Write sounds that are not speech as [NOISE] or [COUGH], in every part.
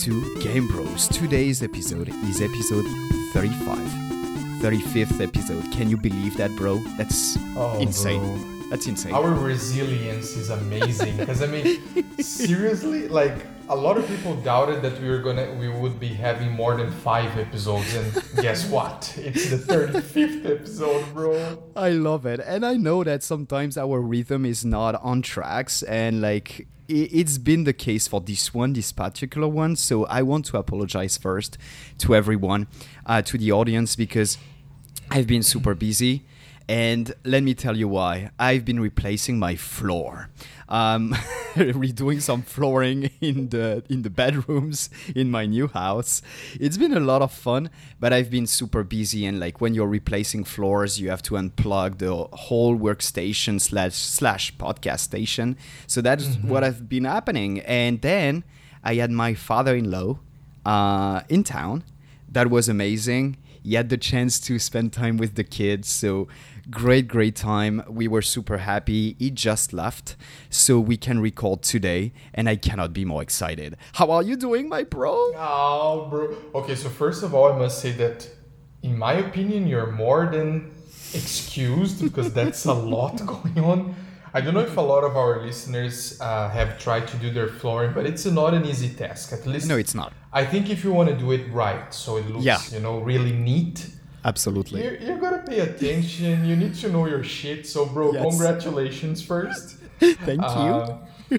to Game Bros. Today's episode is episode 35. 35th episode. Can you believe that, bro? That's Oh, insane. bro. That's insane. Our resilience is amazing because I mean, [LAUGHS] seriously, like a lot of people doubted that we were gonna, we would be having more than five episodes, and guess [LAUGHS] what? It's the thirty-fifth episode, bro. I love it. And I know that sometimes our rhythm is not on tracks and like it's been the case for this one, this particular one. So I want to apologize first to everyone, uh, to the audience, because I've been super busy. And let me tell you why. I've been replacing my floor, um, [LAUGHS] redoing some flooring in the in the bedrooms in my new house. It's been a lot of fun, but I've been super busy. And like when you're replacing floors, you have to unplug the whole workstation slash slash podcast station. So that's what I've been happening. And then I had my father-in-law uh, in town that was amazing. He had the chance to spend time with the kids, so great, great time. We were super happy. He just left, so we can record today, and I cannot be more excited. How are you doing, my bro? Oh, bro. Okay, so first of all, I must say that, in my opinion, you're more than excused because that's a lot [LAUGHS] going on. I don't know if a lot of our listeners uh, have tried to do their flooring, but it's not an easy task. At least No, it's not. I think if you want to do it right, so it looks, Yeah. you know, really neat, Absolutely. you, you gotta pay attention. You need to know your shit. So, bro, Yes. congratulations first. [LAUGHS] Thank you. Uh,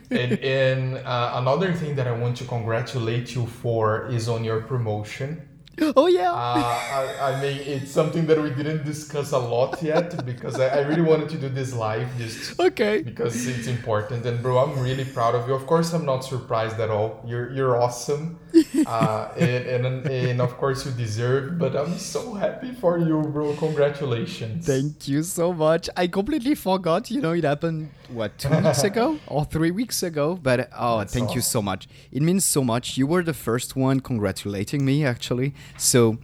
and and uh, another thing that I want to congratulate you for is on your promotion. [LAUGHS] oh yeah. Uh, I, I mean, it's something that we didn't discuss a lot yet because I, I really wanted to do this live just okay. because it's important. And bro, I'm really proud of you. Of course, I'm not surprised at all. You're you're awesome, [LAUGHS] uh, and, and and of course you deserve. But I'm so happy for you, bro. Congratulations. Thank you so much. I completely forgot. You know, it happened what two weeks [LAUGHS] ago or three weeks ago. But oh, That's thank you so much. It means so much. You were the first one congratulating me, actually. So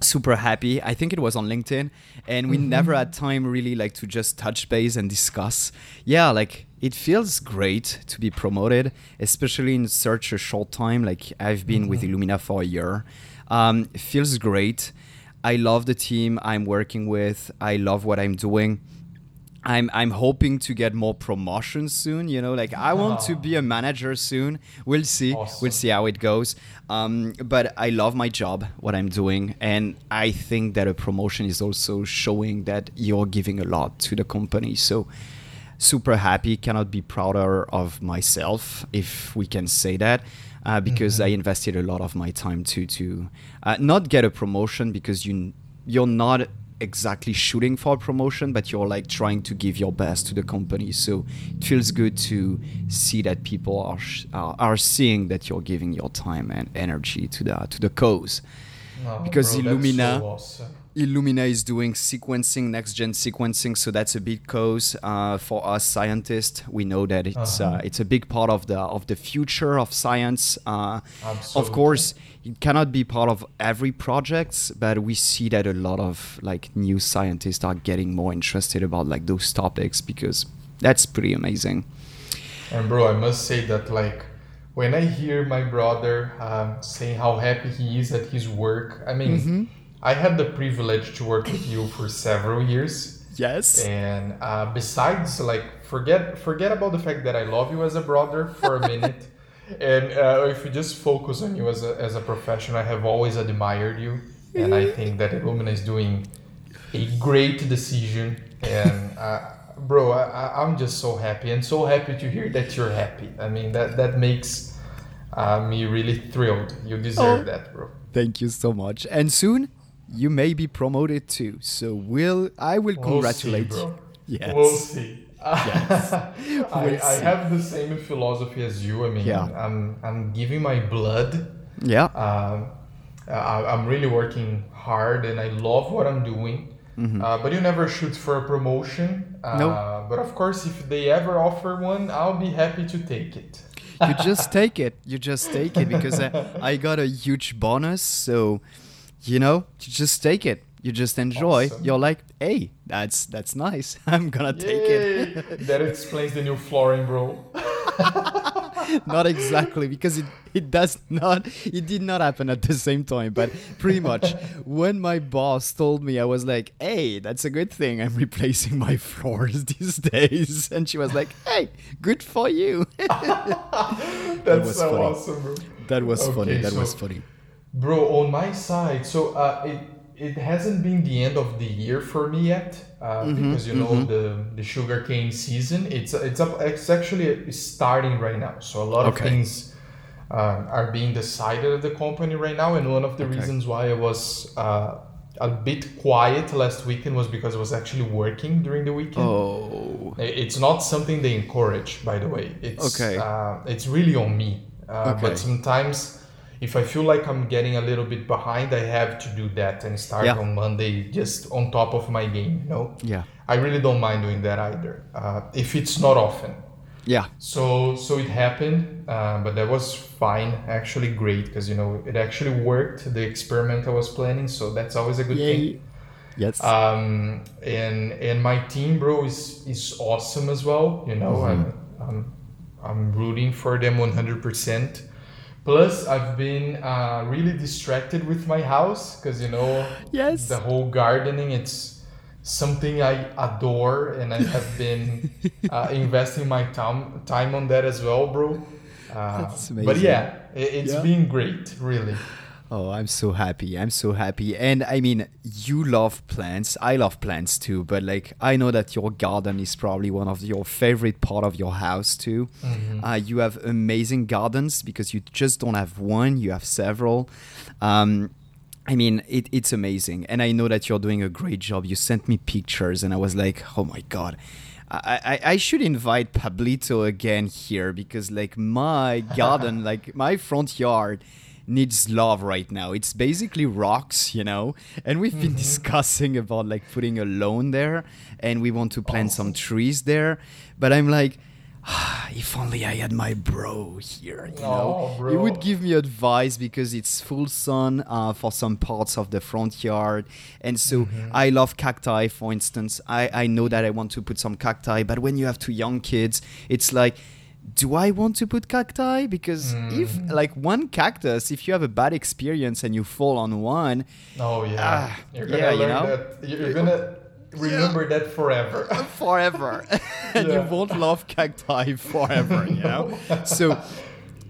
super happy. I think it was on LinkedIn, and we never had time really like to just touch base and discuss. Yeah, like it feels great to be promoted, especially in such a short time. Like I've been with Illumina for a year. Um, it feels great. I love the team I'm working with. I love what I'm doing. I'm I'm hoping to get more promotions soon. You know, like I want to be a manager soon. We'll see. Awesome. We'll see how it goes. Um, but I love my job, what I'm doing, and I think that a promotion is also showing that you're giving a lot to the company. So super happy. Cannot be prouder of myself, if we can say that. Uh, because I invested a lot of my time to to uh, not get a promotion because you you're not exactly shooting for a promotion, but you're like trying to give your best to the company. So it feels good to see that people are sh- are, are seeing that you're giving your time and energy to the to the cause. No, because bro, Illumina- so awesome. Illumina is doing sequencing, next gen sequencing, so that's a big cause uh, for us scientists. We know that it's Uh-huh. uh, it's a big part of the of the future of science. Uh, of course, it cannot be part of every project, but we see that a lot of like new scientists are getting more interested about like those topics because that's pretty amazing. And bro, I must say that like when I hear my brother um, saying how happy he is at his work, I mean, Mm-hmm. I had the privilege to work with you for several years, Yes. and uh, besides, like forget forget about the fact that I love you as a brother for a minute, [LAUGHS] and uh, if we just focus on you as a as a professional, I have always admired you, and I think that Illumina is doing a great decision, and. Uh, Bro, I, I- I'm just so happy and so happy to hear that you're happy. I mean, that that makes uh, me really thrilled. You deserve Oh. that, bro. Thank you so much. And soon you may be promoted too. So will I will We'll congratulate see, you. Yes. We'll see. Yes. [LAUGHS] I, We'll I see. have the same philosophy as you. I mean, Yeah. I'm I'm giving my blood. Yeah. Um, I, I'm really working hard, and I love what I'm doing. Uh, but you never shoot for a promotion. Uh, Mm-hmm. No. But of course, if they ever offer one, I'll be happy to take it. you just [LAUGHS] take it. You just take it because I, I got a huge bonus. So, you know, you just take it. You just enjoy. Awesome. You're like, hey, that's that's nice. [LAUGHS] I'm gonna take it. [LAUGHS] That explains the new flooring, bro. [LAUGHS] not exactly because it, it does not it did not happen at the same time but pretty much when my boss told me i was like hey that's a good thing i'm replacing my floors these days and she was like hey good for you That's was so funny. awesome, bro. that was funny Okay, that was funny Bro, on my side, so uh, it it hasn't been the end of the year for me yet uh, Mm-hmm, because you know the the sugarcane season. It's it's up, it's actually starting right now. So a lot of things um, are being decided at the company right now, and one of the Okay. reasons why I was uh, a bit quiet last weekend was because I was actually working during the weekend. oh It's not something they encourage, by the way. It's Okay. uh, it's really on me. Uh, Okay. But sometimes, if I feel like I'm getting a little bit behind, I have to do that and start Yeah. on Monday just on top of my game. You know, yeah I really don't mind doing that either. Uh, if it's not often. yeah So so it happened, uh, but that was fine. Actually, great because you know it actually worked. The experiment I was planning, so that's always a good thing. Yay. yes Um, and and my team, bro, is is awesome as well. You know, I'm, I'm I'm rooting for them 100%. Plus, I've been uh, really distracted with my house because you know Yes. the whole gardening. It's something I adore, and I have been [LAUGHS] uh, investing my time time on that as well, bro. Uh, but yeah, it, it's Yeah. been great, really. Oh, I'm so happy. I'm so happy. And I mean, you love plants. I love plants too, but like I know that your garden is probably one of your favorite part of your house too. Uh, you have amazing gardens because you just don't have one, you have several. Um, I mean, it, it's amazing. And I know that you're doing a great job. You sent me pictures and I was like, oh my God. I, I, I should invite Pablito again here because like my [LAUGHS] garden, like my front yard needs love right now. It's basically rocks, you know. And we've been discussing about like putting a lawn there and we want to plant some trees there. But I'm like, "Ah, if only I had my bro here, you know. Oh, He would give me advice because it's full sun uh, for some parts of the front yard. And so I love cacti, for instance. I, I know that I want to put some cacti, but when you have two young kids, it's like, do I want to put cacti? Because if, like, one cactus, if you have a bad experience and you fall on one, Oh yeah, Ah, you're gonna yeah, you know? that. You're gonna remember that forever. [LAUGHS] forever [LAUGHS] [LAUGHS] and you won't love cacti forever you know so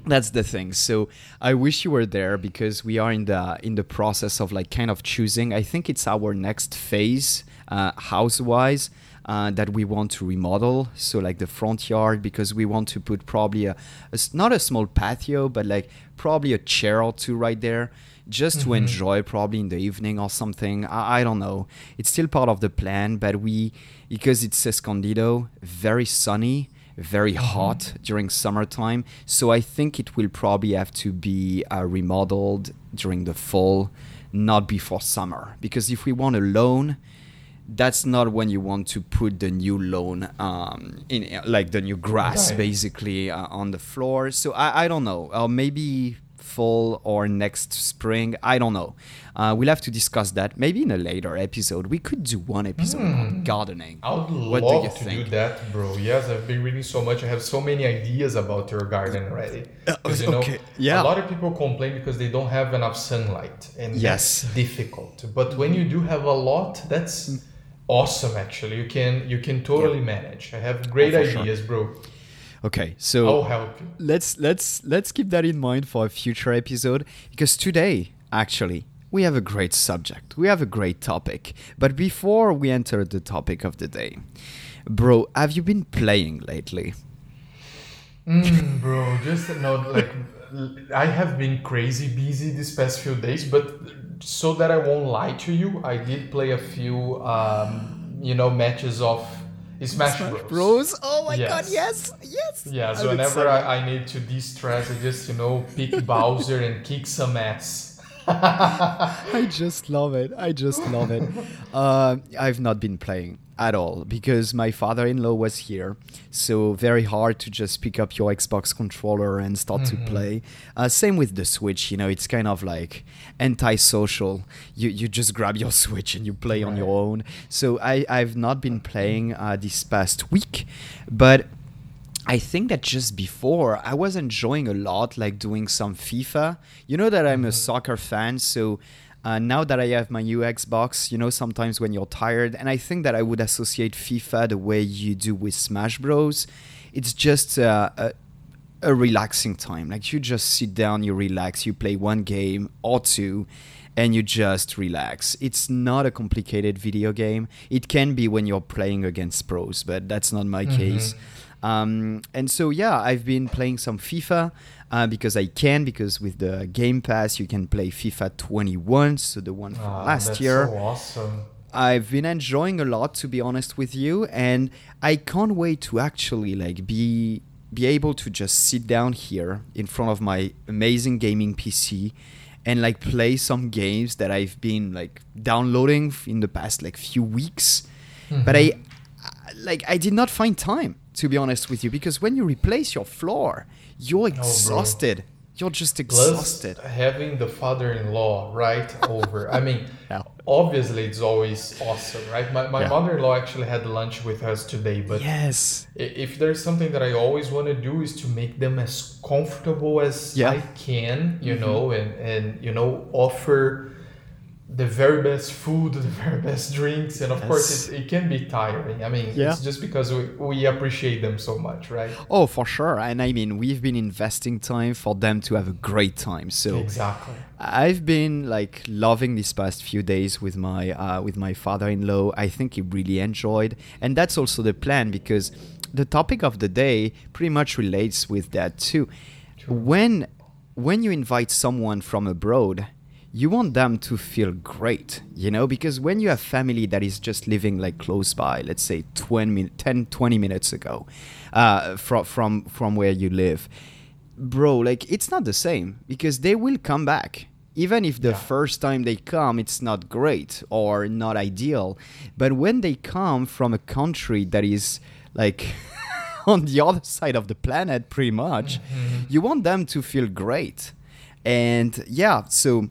that's the thing so i wish you were there because we are in the in the process of like kind of choosing i think it's our next phase uh, house wise uh, that we want to remodel so like the front yard because we want to put probably a, a not a small patio but like probably a chair or two right there just to enjoy probably in the evening or something. I, I don't know. It's still part of the plan, but we because it's Escondido, very sunny, very hot during summertime. So I think it will probably have to be uh, remodeled during the fall, not before summer. Because if we want a lawn, that's not when you want to put the new lawn um, in like the new grass Right. basically uh, on the floor. So I, I don't know. Or maybe fall or next spring. I don't know. Uh, we'll have to discuss that maybe in a later episode. We could do one episode on gardening. I would What do you love to think? do that, bro. Yes, I've been reading so much. I have so many ideas about your garden already. Because you know, okay, yeah. a lot of people complain because they don't have enough sunlight, and Yes. difficult. But when you do have a lot, that's awesome. Actually, you can you can totally manage. I have great Oh, for sure. ideas, bro. Okay, so I'll help you. let's let's let's keep that in mind for a future episode because today actually we have a great subject we have a great topic but before we enter the topic of the day bro have you been playing lately Mm, bro, just no, like [LAUGHS] I have been crazy busy these past few days, but so that I won't lie to you, I did play a few, um, you know, matches of Smash, Bros. bros oh my god Yes. yes yes Yeah, so I'm whenever. I, I need to de-stress, I just you know pick [LAUGHS] Bowser and kick some ass. [LAUGHS] I just love it. I just love it. [LAUGHS] Uh, I've not been playing at all because my father-in-law was here, so very hard to just pick up your Xbox controller and start to play. Uh, same with the Switch. You know, it's kind of like anti-social. You you just grab your [LAUGHS] Switch and you play on your own. So I I've not been playing uh, this past week, but. I think that just before I was enjoying a lot, like doing some FIFA. You know that I'm a soccer fan, so uh, now that I have my new Xbox, you know, sometimes when you're tired, and I think that I would associate FIFA the way you do with Smash Bros. It's just uh, a, a relaxing time. Like you just sit down, you relax, you play one game or two, and you just relax. It's not a complicated video game. It can be when you're playing against pros, but that's not my case. Um, and so yeah, I've been playing some FIFA uh, because I can because with the Game Pass you can play FIFA 21, so the one from Ah, last that's year. so awesome. I've been enjoying a lot to be honest with you and I can't wait to actually like be be able to just sit down here in front of my amazing gaming PC and like play some games that I've been like downloading in the past like few weeks but I I- like I did not find time to be honest with you because when you replace your floor you're exhausted you're just Plus, exhausted having the father-in-law right [LAUGHS] over. I mean, Yeah. obviously it's always awesome, right? My, my Yeah. mother-in-law actually had lunch with us today, but yes if there's something that I always want to do is to make them as comfortable as Yeah. I can, you mm-hmm. know, and and you know offer the very best food, [LAUGHS] the very best drinks, and of course it, it can be tiring. I mean, Yeah. it's just because we, we appreciate them so much, right? Oh, for sure. And I mean, we've been investing time for them to have a great time. So Exactly. I've been like loving these past few days with my uh, with my father-in-law. I think he really enjoyed, and that's also the plan because the topic of the day pretty much relates with that too. When when you invite someone from abroad, you want them to feel great, you know, because when you have family that is just living like close by, let's say 20, 10, 20 minutes ago, uh, from from from where you live, bro, like it's not the same because they will come back. Even if the Yeah. first time they come, it's not great or not ideal. But when they come from a country that is like [LAUGHS] on the other side of the planet, pretty much, you want them to feel great. And yeah, so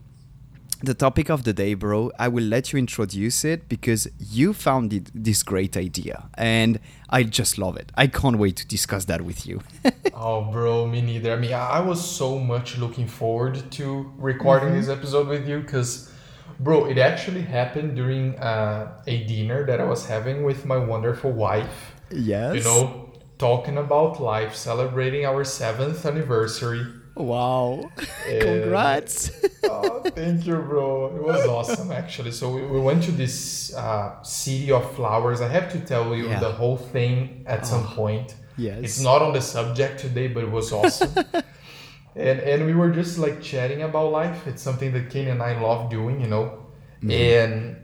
the topic of the day, bro, I will let you introduce it because you found it, this great idea. And I just love it. I can't wait to discuss that with you. [LAUGHS] Oh, bro, me neither. I mean, I was so much looking forward to recording this episode with you because, bro, it actually happened during uh, a dinner that I was having with my wonderful wife. yes. You know, talking about life, celebrating our seventh anniversary. Wow. Congrats. oh, thank you, bro. It was awesome, actually. So we, we went to this uh, city of flowers. I have to tell you Yeah. the whole thing at some point. yes. It's not on the subject today, but it was awesome. [LAUGHS] and and we were just like chatting about life. It's something that Kane and I love doing, you know. And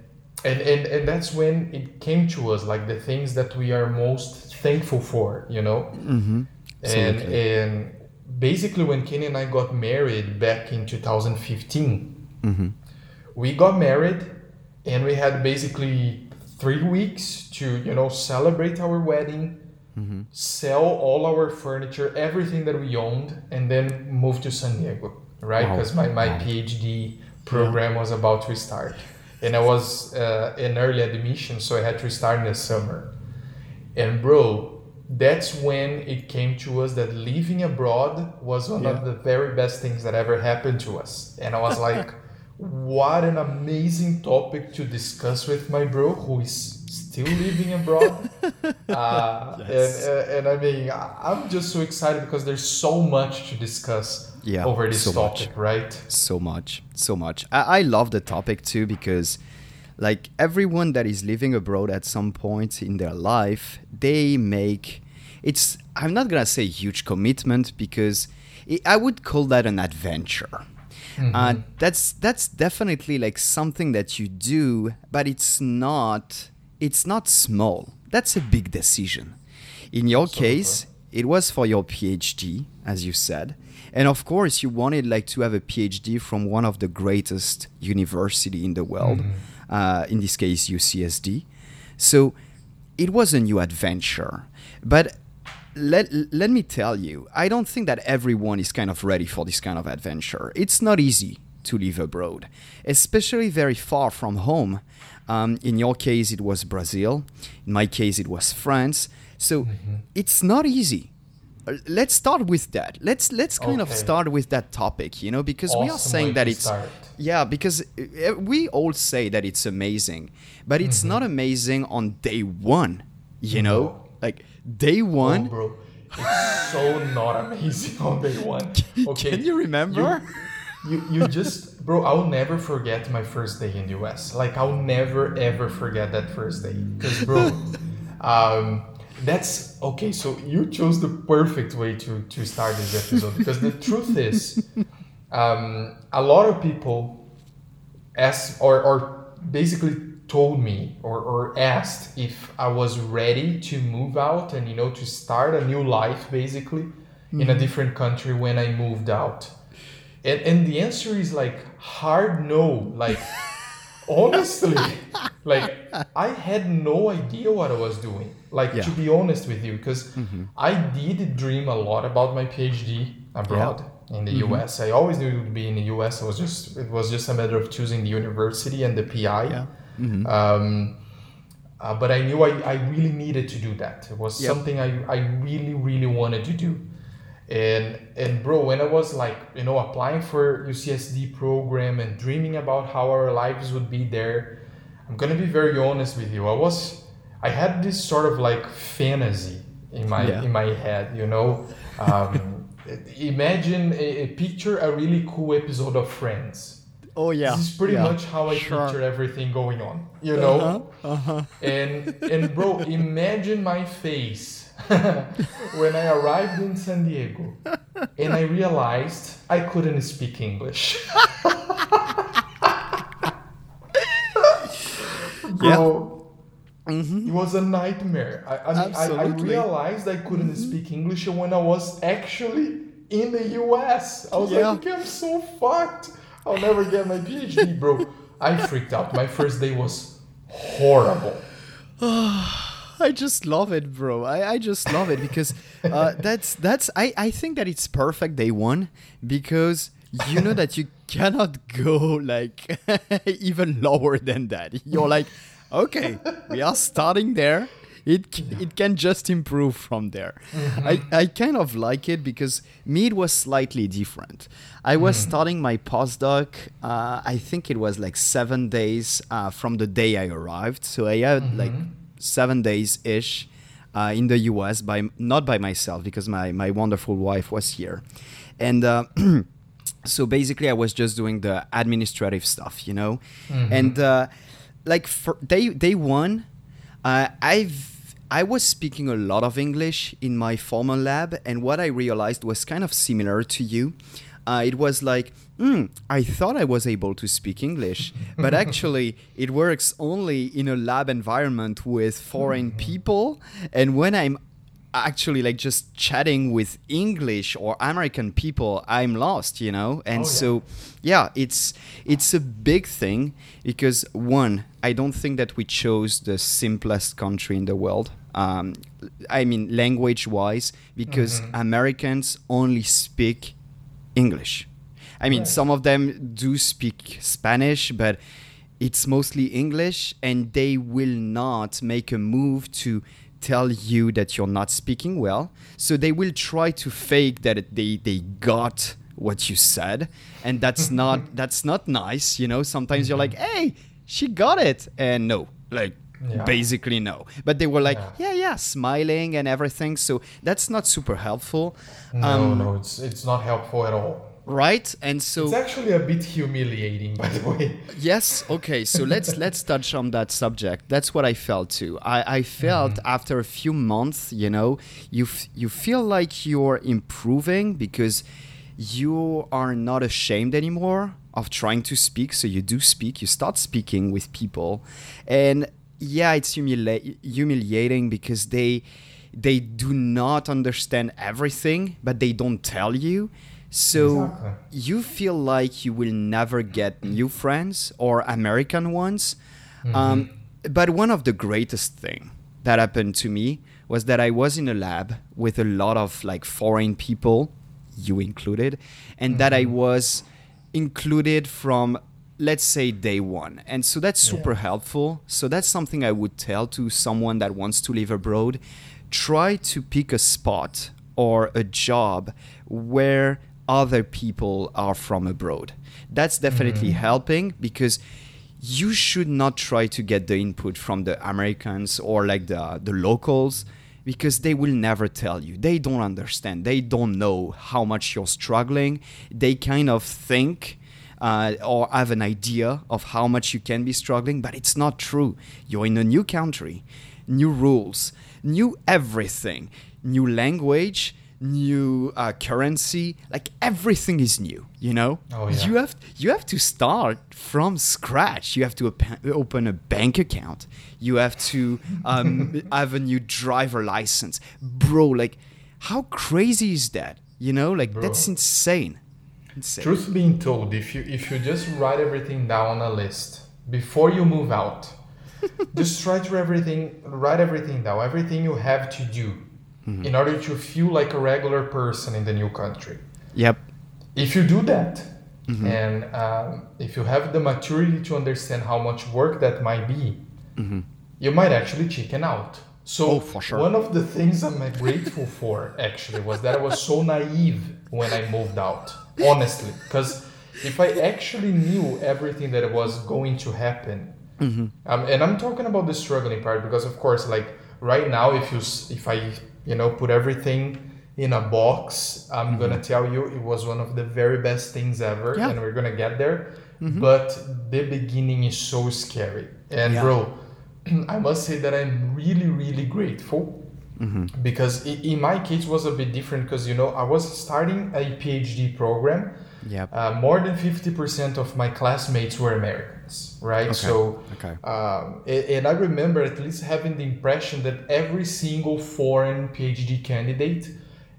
and and and that's when it came to us, like the things that we are most thankful for, you know. Mm-hmm. And and basically when Kenny and I got married back in 2015, Mm-hmm. we got married and we had basically three weeks to you know celebrate our wedding Mm-hmm. sell all our furniture everything that we owned and then move to san diego right Wow. because my, my Wow. phd program was about to start and i was uh, in early admission so i had to start in the summer and bro that's when it came to us that living abroad was one of the very best things that ever happened to us. And i was like [LAUGHS] what an amazing topic to discuss with my bro who is still living abroad. [LAUGHS] Uh, Yes. and, uh, and i mean i'm just so excited because there's so much to discuss Yeah, over this so much. topic right? So much. So much. I, I love the topic too because like everyone that is living abroad at some point in their life they make it's i'm not gonna say huge commitment because i i would call that an adventure. Uh, that's that's definitely like something that you do but it's not it's not small. That's a big decision. In your case it was for your phd as you said. And of course you wanted like to have a phd from one of the greatest university in the world uh, in this case ucsd so it was a new adventure. But let, let me tell you i don't think that everyone is kind of ready for this kind of adventure. It's not easy to live abroad especially very far from home. Um, in your case it was brazil. In my case it was france. So it's not easy let's start with that. Let's let's kind of start with that topic, you know, because we are saying that it's start. yeah, because uh, we all say that it's amazing, but it's Mm-hmm. not amazing on day one, you know, No. like day Oh, one. bro, it's so not amazing on day one. [LAUGHS] Okay, Can you remember? You, you, you just, bro. I'll never forget my first day in the US. Like I'll never ever forget that first day. Cause, bro, [LAUGHS] um, that's okay. So you chose the perfect way to to start this episode because the truth is, um, a lot of people asked or, or basically told me or, or asked if I was ready to move out and you know to start a new life basically in a different country when I moved out. And, and the answer is like hard no. Like honestly, [LAUGHS] like I had no idea what I was doing. Like Yeah. to be honest with you, because I did dream a lot about my PhD abroad in the US. I always knew it would be in the US. It was just it was just a matter of choosing the university and the PI. Yeah. Um, uh, but I knew I, I really needed to do that. It was Yep. something I, I really, really wanted to do. And and bro, when I was like, you know, applying for UCSD program and dreaming about how our lives would be there, I'm gonna be very honest with you. I was I had this sort of like fantasy in my Yeah. in my head, you know. Um, [LAUGHS] imagine a, a picture a really cool episode of Friends. Oh yeah. This is pretty yeah. much how I Sure. picture everything going on, you know. Uh-huh, uh-huh. And and bro, imagine my face [LAUGHS] when I arrived in San Diego and I realized I couldn't speak English. [LAUGHS] bro, mm-hmm. it was a nightmare. I, I, mean, I, I realized I couldn't mm-hmm. speak English when I was actually in the US. I was Yeah. like, okay, I'm so fucked. I'll never get my PhD, bro. I freaked out. My first day was horrible. [SIGHS] [SIGHS] [SIGHS] [LAUGHS] I just love it, bro. I, I just love it because uh, [LAUGHS] that's that's I, I think that it's perfect day one because you know that you [LAUGHS] cannot go like even lower than that. You're like, okay, we are starting there. It it can just improve from there. I, I kind of like it because me it was slightly different. I was starting my postdoc. Uh, I think it was like seven days uh, from the day I arrived. So I had like seven days ish uh, in the US by not by myself because my my wonderful wife was here, and. Uh, [CLEARS THROAT] so basically, I was just doing the administrative stuff, you know, and uh, like for day day one, uh, I've I was speaking a lot of English in my former lab, and what I realized was kind of similar to you. Uh, it was like, hmm, I thought I was able to speak English, but [LAUGHS] actually, it works only in a lab environment with foreign people. And when I'm actually like just chatting with English or American people, I'm lost, you know. And Oh, yeah. so, yeah, it's it's a big thing because one, I don't think that we chose the simplest country in the world. Um, I mean, language-wise, because Mm-hmm. Americans only speak English. I mean, some of them do speak Spanish, but it's mostly English, and they will not make a move to tell you that you're not speaking well. So they will try to fake that they, they got what you said, and that's [LAUGHS] not that's not nice. You know, sometimes you're like, "Hey, she got it," and no, like Yeah. basically no. But they were like, Yeah. "Yeah, yeah," smiling and everything. So that's not super helpful. No, Um, no, it's it's not helpful at all. Right? And so It's actually a bit humiliating, by the way. yes? Okay so let's [LAUGHS] let's touch on that subject. That's what i felt too. I, I felt mm-hmm. after a few months you know you f- you feel like you're improving because you are not ashamed anymore of trying to speak. So you do speak you start speaking with people. And yeah it's humili- humiliating because they they do not understand everything but they don't tell you so Exactly. you feel like you will never get new friends or American ones. Um, but one of the greatest thing that happened to me was that I was in a lab with a lot of like foreign people, you included, and that I was included from let's say day one. And so that's super Yeah. helpful. So that's something I would tell to someone that wants to live abroad. Try to pick a spot or a job where other people are from abroad. That's definitely helping because you should not try to get the input from the Americans or like the the locals because they will never tell you. They don't understand. They don't know how much you're struggling. They kind of think uh, or have an idea of how much you can be struggling, but it's not true. You're in a new country, new rules, new everything, new language, new uh, currency. Like everything is new. You know, Oh, yeah. you have you have to start from scratch. You have to op- open a bank account. You have to um, [LAUGHS] have a new driver license, bro. Like, how crazy is that? You know, like Bro. that's insane. Insane. Truth being told, if you if you just write everything down on a list before you move out, [LAUGHS] just try to everything write everything down, everything you have to do in order to feel like a regular person in the new country. Yep. If you do that, and um, if you have the maturity to understand how much work that might be, you might actually chicken out. So Oh, sure. one of the things I'm uh, grateful [LAUGHS] for actually was that I was so naive when I moved out, honestly, because if I actually knew everything that was going to happen, um, and I'm talking about the struggling part because of course, like right now, if you if I you know put everything in a box, I'm gonna mm-hmm. tell you it was one of the very best things ever, Yeah. and we're gonna get there. Mm-hmm. But the beginning is so scary, and Yeah. bro, [CLEARS THROAT] I must say that I'm really, really grateful mm-hmm. because i- in my case was a bit different because you know I was starting a PhD program. Yep. Uh, more than fifty percent of my classmates were Americans, right? Okay. So, Okay. um, a- and I remember at least having the impression that every single foreign PhD candidate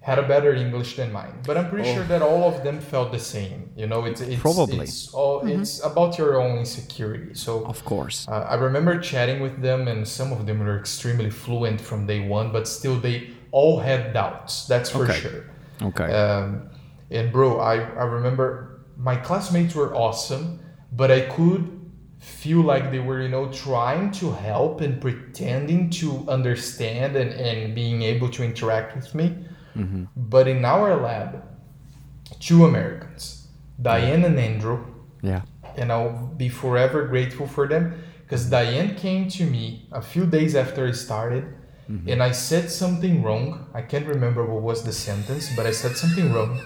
had a better English than mine. But I'm pretty Oh. sure that all of them felt the same. You know, it's, it's Probably. it's all it's about your own insecurity. So Of course. uh, I remember chatting with them, and some of them were extremely fluent from day one, but still they all had doubts. That's for Okay. sure. Okay. Um, and bro, I, I remember my classmates were awesome, but I could feel like they were, you know, trying to help and pretending to understand and, and being able to interact with me. Mm-hmm. But in our lab, two Americans, Diane and Andrew, yeah. and I'll be forever grateful for them because Diane came to me a few days after I started mm-hmm. and I said something wrong. I can't remember what was the sentence, but I said something wrong.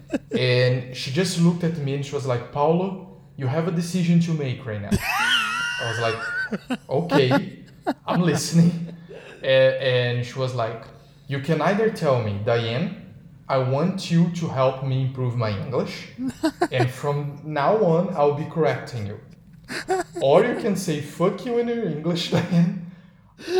[LAUGHS] and she just looked at me and she was like, Paulo, you have a decision to make right now. I was like, okay, I'm listening. And she was like, you can either tell me, Diane, I want you to help me improve my English, and from now on, I'll be correcting you. Or you can say, fuck you in your English, Diane.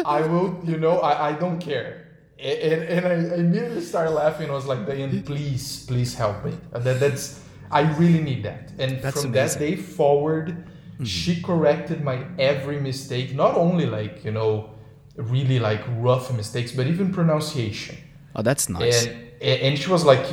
I will, you know, I, I don't care. A- And, and I immediately started laughing. I was like, Diane, please, please help me. That, that's, I really need that. And That's from amazing. that day forward, she corrected my every mistake, not only like, you know, really like rough mistakes, but even pronunciation. Oh, that's nice. And and she was like,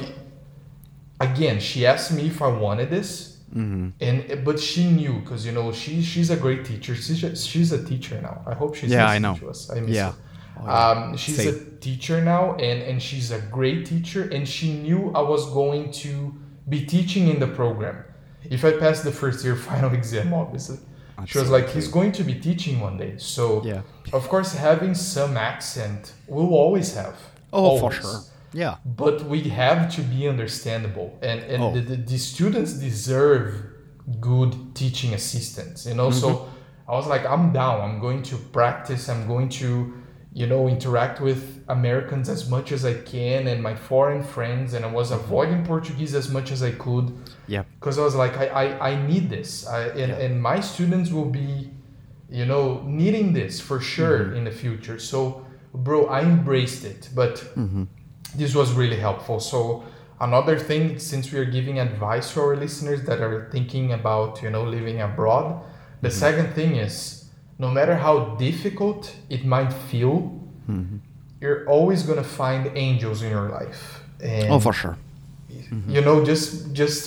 again, she asked me if I wanted this, Mm-hmm. and but she knew because you know she she's a great teacher. She's just, she's a teacher now. I hope she's Yeah, I know. I miss Yeah. her. Oh, yeah. Um, she's Same. a teacher now, and and she's a great teacher, and she knew I was going to be teaching in the program. If I passed the first year [LAUGHS] final exam, obviously. She was like, he's going to be teaching one day. So, Yeah. of course, having some accent, we'll always have. oh, for sure. Yeah. but we have to be understandable and, and Oh. the, the, the students deserve good teaching assistants you know so Mm-hmm. i was like i'm down i'm going to practice i'm going to you know interact with americans as much as i can and my foreign friends and i was Mm-hmm. avoiding portuguese as much as i could Yeah. because i was like i, I, I need this I, and, Yeah. and my students will be you know needing this for sure Mm-hmm. in the future so bro i embraced it but Mm-hmm. this was really helpful. So another thing, since we are giving advice to our listeners that are thinking about you know living abroad, the Mm-hmm. second thing is no matter how difficult it might feel, Mm-hmm. you're always gonna find angels in your life. And Oh, for sure. you know, just just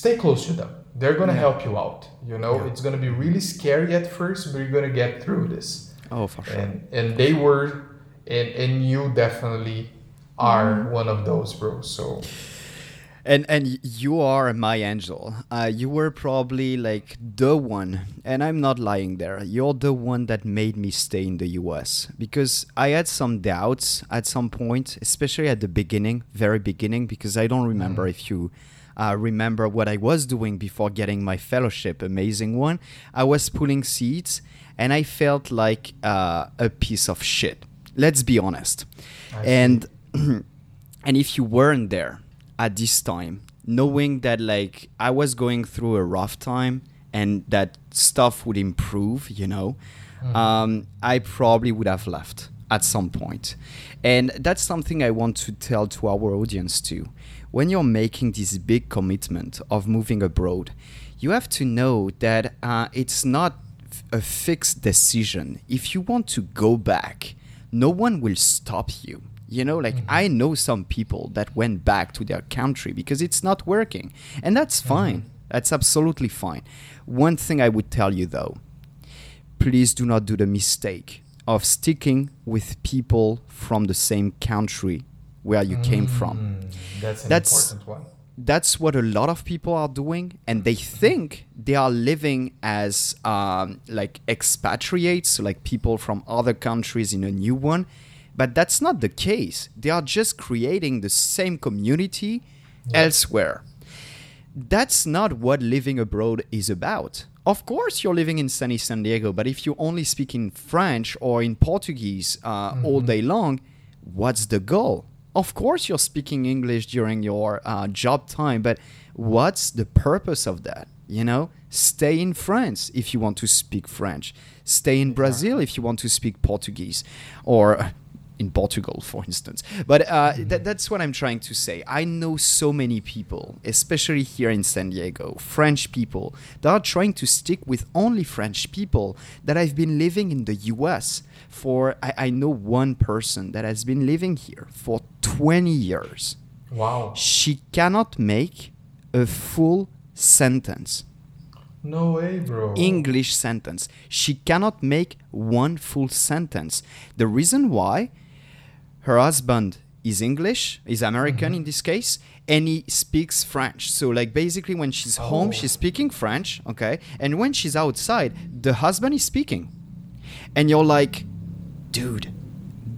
stay close to them. They're gonna Yeah. help you out. You know, Yeah. it's gonna be really scary at first, but you're gonna get through this Oh, for sure. and and they were and and you definitely are Mm-hmm. one of those, bro. So and and you are my angel uh, you were probably like the one and i'm not lying there you're the one that made me stay in the us because i had some doubts at some point especially at the beginning very beginning because i don't remember if you uh, remember what i was doing before getting my fellowship amazing one. I was pulling seats and i felt like uh, a piece of shit. Let's be honest. And [CLEARS THROAT] and if you weren't there at this time knowing that like i was going through a rough time and that stuff would improve you know um, i probably would have left at some point. point and that's something i want to tell to our audience too. When you're making this big commitment of moving abroad you have to know that uh, it's not a fixed decision. If you want to go back no one will stop you you know like i know some people that went back to their country because it's not working and that's fine. That's absolutely fine. One thing i would tell you though please do not do the mistake of sticking with people from the same country where you came from. Mm, that's an That's- important one. that's what a lot of people are doing and they think they are living as um, like expatriates so like people from other countries in a new one but that's not the case. They are just creating the same community elsewhere. That's not what living abroad is about. Of course, you're living in sunny San Diego, but if you only speak in French or in Portuguese uh, all day long, what's the goal? Of course, you're speaking English during your uh, job time, but what's the purpose of that? You know, stay in France if you want to speak French, stay in Brazil if you want to speak Portuguese, or in Portugal, for instance. But uh, that, that's what I'm trying to say. I know so many people, especially here in San Diego, French people, that are trying to stick with only French people that I've been living in the US for, I, I know one person that has been living here for 20 years. Wow. She cannot make a full sentence. No way, bro. English sentence. She cannot make one full sentence. The reason why her husband is English, is American in this case, and he speaks French. So like basically when she's home, Oh. she's speaking French, okay? And when she's outside, the husband is speaking. And you're like, dude,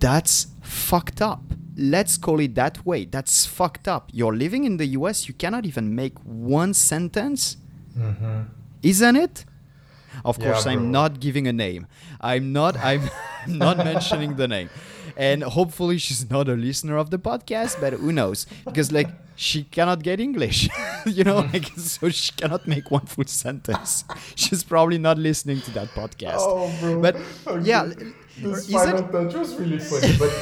that's fucked up. Let's call it that way. That's fucked up. You're living in the US, you cannot even make one sentence hmm isn't it? Of Yeah, course, I'm not giving a name. I'm not. I'm [LAUGHS] not mentioning the name, and hopefully she's not a listener of the podcast. But who knows? Because like she cannot get English, [LAUGHS] you know, hmm. like so she cannot make one full sentence. She's probably not listening to that podcast. Oh, bro. But Okay. yeah, This is final it- touch was really funny, but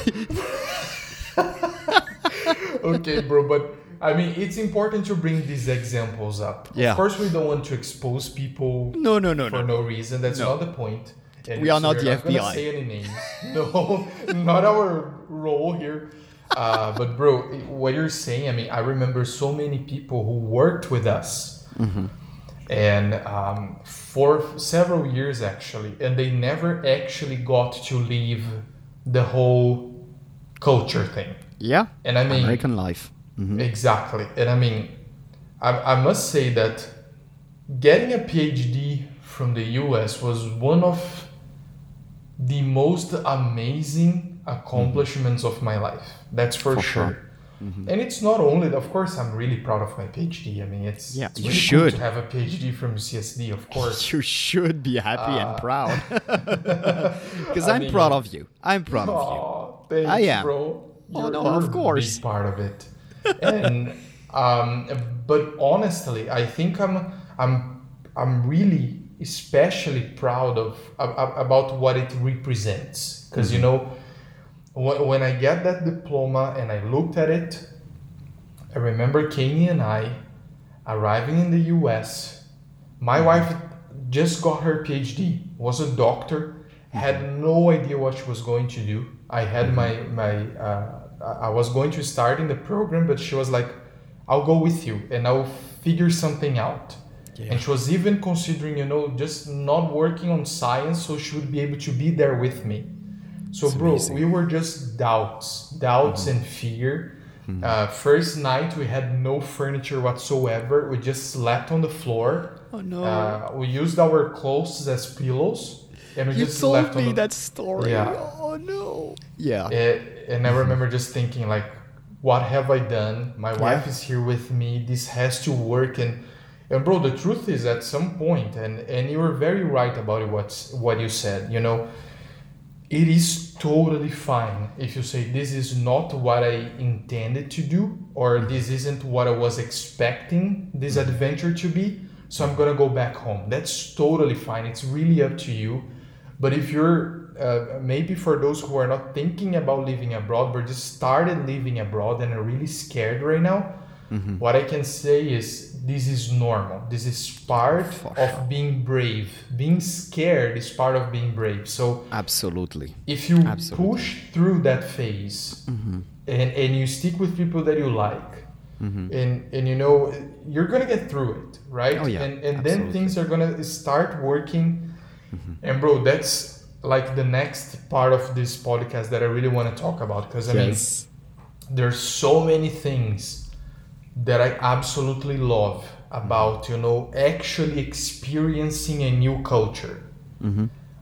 [LAUGHS] okay, bro. But I mean, it's important to bring these examples up. Yeah. Of course, we don't want to expose people No, no, no, for no. no reason. That's No. not the point. We are not the FBI. say any names. [LAUGHS] No, not our role here. Uh, but bro, what you're saying, I mean, I remember so many people who worked with us, Mm-hmm. and um, for several years actually, and they never actually got to leave the whole culture thing. Yeah, And I mean, American life. Mhm. Exactly. And I mean, I, I must say that getting a PhD from the US was one of the most amazing accomplishments of my life. That's for, For sure. sure. And it's not only, of course, I'm really proud of my PhD. I mean, it's, Yeah, it's you really cool should. to have a PhD from CSD, of [LAUGHS] course. You should be happy and Uh, proud. [LAUGHS] Because I'm mean- proud of you. I'm proud of you. Thanks, I am. bro. Oh, You're, no, you're of course. part of it. and um, but honestly, I think I'm I'm I'm really especially proud of ab- ab- about what it represents because you mm-hmm. know when, I get that diploma and I looked at it, I remember kenny and I arriving in the U.S. My mm-hmm. wife just got her PhD, was a doctor, mm-hmm. had no idea what she was going to do. I had my my uh, I was going to start in the program, but she was like, "I'll go with you and I'll figure something out." And she was even considering, you know, just not working on science, so she would be able to be there with me. So, It's bro, amazing. we were just doubts, doubts Mm-hmm. and fear. Uh, first night, we had no furniture whatsoever. We just slept on the floor. Oh no! Uh, we used our clothes as pillows, and we you just told left me on the, that story. Yeah. Oh no! Yeah. Eh, and I remember just thinking like, what have I done? My wife is here with me. This has to work. And and bro, the truth is, at some point, and and you were very right about it. What's what you said. You know, it is totally fine if you say this is not what I intended to do, or this isn't what I was expecting this adventure to be. So I'm gonna go back home. That's totally fine. It's really up to you. But if you're uh, maybe for those who are not thinking about living abroad, but just started living abroad and are really scared right now, Mm-hmm. what I can say is this is normal. This is part For of being brave. Being scared is part of being brave. So Absolutely. if you Absolutely. push through that phase mm-hmm. and, and you stick with people that you like mm-hmm. and and you know you're gonna get through it right Oh, yeah. and and then Absolutely. things are gonna start working and bro that's like the next part of this podcast that i really want to talk about because i mean there's so many things that I absolutely love about you know actually experiencing a new culture.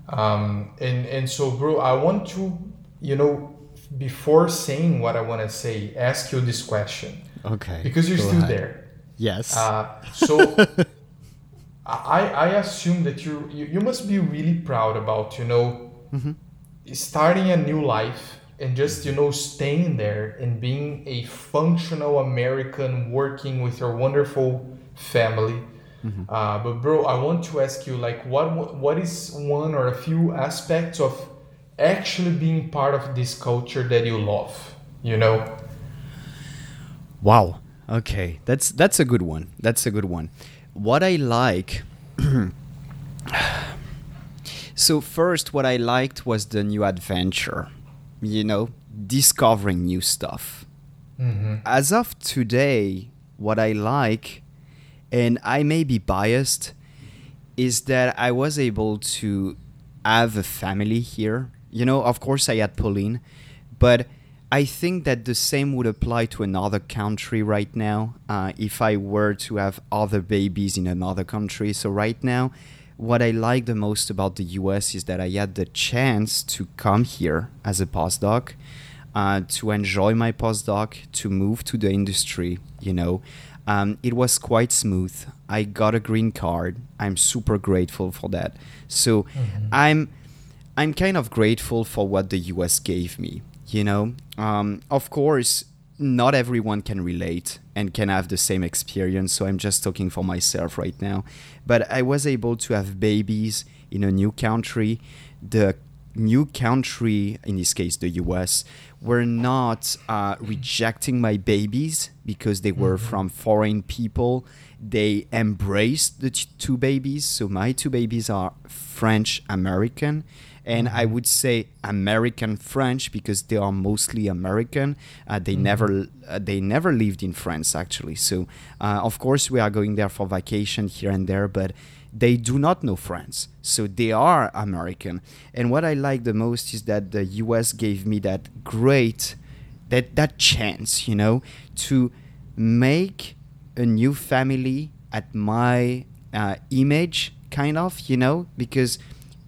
Um, and and so, bro, I want to you know before saying what I want to say, ask you this question Okay. because you're still ahead. there. Yes. Uh, so [LAUGHS] I I assume that you, you you must be really proud about you know starting a new life and just you know staying there and being a functional American working with your wonderful family. Uh, but bro, I want to ask you like what what is one or a few aspects of actually being part of this culture that you love? You know. Wow. Okay, that's that's a good one. That's a good one. What I like. [CLEARS THROAT] so first, what I liked was the new adventure. You know, discovering new stuff. As of today, what I like, and I may be biased, is that I was able to have a family here. You know, of course, I had Pauline, but I think that the same would apply to another country right now uh, if I were to have other babies in another country. So, right now, what I like the most about the US is that I had the chance to come here as a postdoc, uh, to enjoy my postdoc, to move to the industry, you know. Um, it was quite smooth. I got a green card. I'm super grateful for that. So I'm I'm kind of grateful for what the US gave me. You know, um, of course, not everyone can relate and can have the same experience. So I'm just talking for myself right now. But I was able to have babies in a new country. The new country, in this case the US, were not uh, rejecting my babies because they were from foreign people. They embraced the t- two babies. So my two babies are French American. And I would say American French because they are mostly American. Uh, they never uh, they never lived in France actually. So uh, of course we are going there for vacation here and there, but they do not know France. So they are American. And what I like the most is that the US gave me that great that that chance, you know, to make a new family at my uh, image kind of, you know, because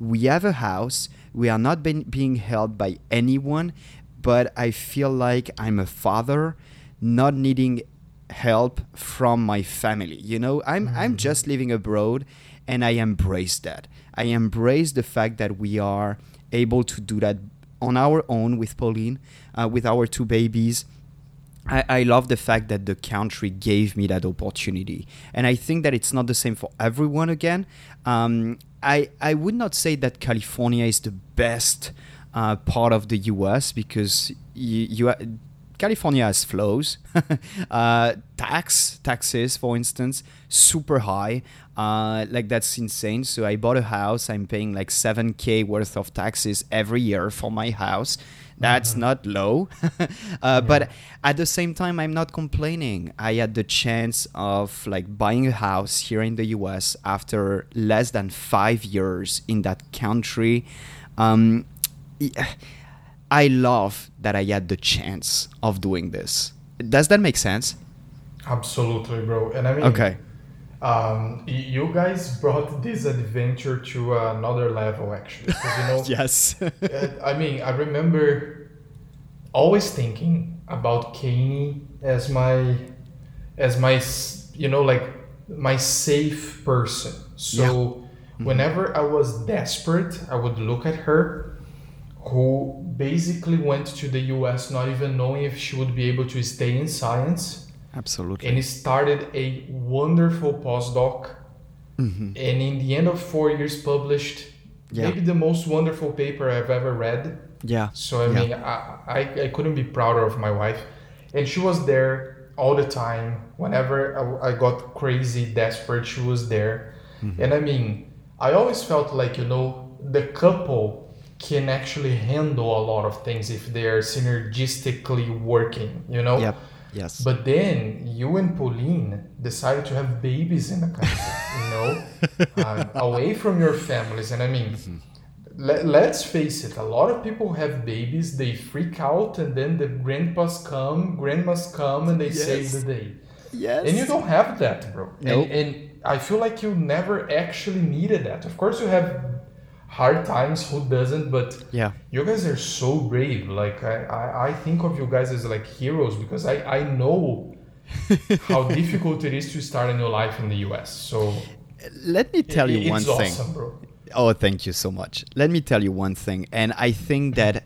we have a house, we are not being being held by anyone, but I feel like I'm a father not needing help from my family. You know, I'm I'm just living abroad and I embrace that. I embrace the fact that we are able to do that on our own with Pauline, uh, with our two babies. I, I love the fact that the country gave me that opportunity. And I think that it's not the same for everyone again. Um, I, I would not say that California is the best uh, part of the US because you, you California has flows. [LAUGHS] uh, tax taxes, for instance, super high. Uh, like that's insane. So I bought a house. I'm paying like seven k worth of taxes every year for my house. That's not low, [LAUGHS] uh, but at the same time, I'm not complaining. I had the chance of like buying a house here in the U.S. after less than five years in that country. Um, I love that I had the chance of doing this. Does that make sense? Absolutely, bro. And I mean, Okay. Um, you guys brought this adventure to another level, actually you know, [LAUGHS] Yes. Uh, I mean, I remember always thinking about Kanye as my, as my, you know, like my safe person. So whenever I was desperate, I would look at her, who basically went to the U.S. not even knowing if she would be able to stay in science Absolutely. and he started a wonderful postdoc and in the end of four years published Yeah. maybe the most wonderful paper i've ever read yeah. so i Yeah. mean I, I, I couldn't be prouder of my wife and she was there all the time whenever i, I got crazy desperate she was there Mm-hmm. and i mean i always felt like you know the couple can actually handle a lot of things if they're synergistically working you know Yep. Yes. but then you and Pauline decided to have babies in the country, you know, um, [LAUGHS] away from your families. And I mean, let, let's face it, a lot of people have babies, they freak out, and then the grandpas come, grandmas come, and they save the day. yes. And you don't have that, bro. Nope. And, and I feel like you never actually needed that. Of course, you have hard times, who doesn't? But yeah. you guys are so brave. Like I, I, I think of you guys as like heroes because I, I know [LAUGHS] how difficult it is to start a new life in the US. So Let me tell you it- one it's thing. awesome, bro. Oh, thank you so much. Let me tell you one thing. And I think that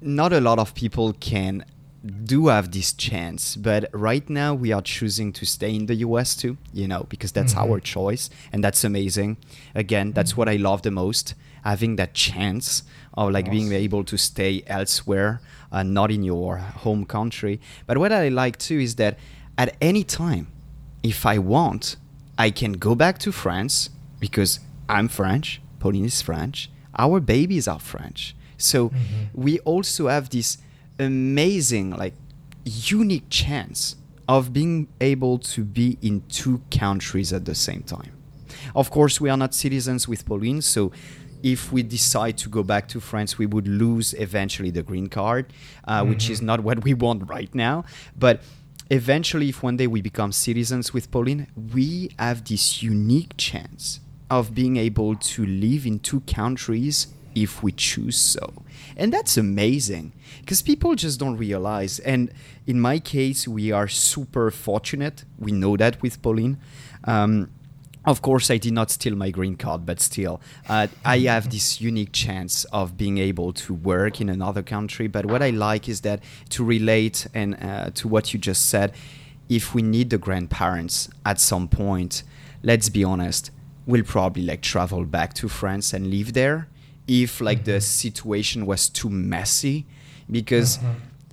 not a lot of people can do have this chance, but right now we are choosing to stay in the US too, you know, because that's mm-hmm. our choice and that's amazing. Again, that's what I mm-hmm. love the most, having that chance of like being able to stay elsewhere, uh, not in your home country. But what I like too is that at any time, if I want, I can go back to France because I'm French, Pauline is French, our babies are French. So mm-hmm. we also have this amazing, like, unique chance of being able to be in two countries at the same time. Of course, we are not citizens with Pauline, so if we decide to go back to France, we would lose eventually the green card, uh, which is not what we want right now. But eventually, if one day we become citizens with Pauline, we have this unique chance of being able to live in two countries if we choose so. And that's amazing because people just don't realize. And in my case, we are super fortunate. We know that with Pauline. Um, of course, I did not steal my green card, but still, uh, I have this unique chance of being able to work in another country. But what I like is that to relate and uh, to what you just said, if we need the grandparents at some point, let's be honest, we'll probably like travel back to France and live there if like the situation was too messy because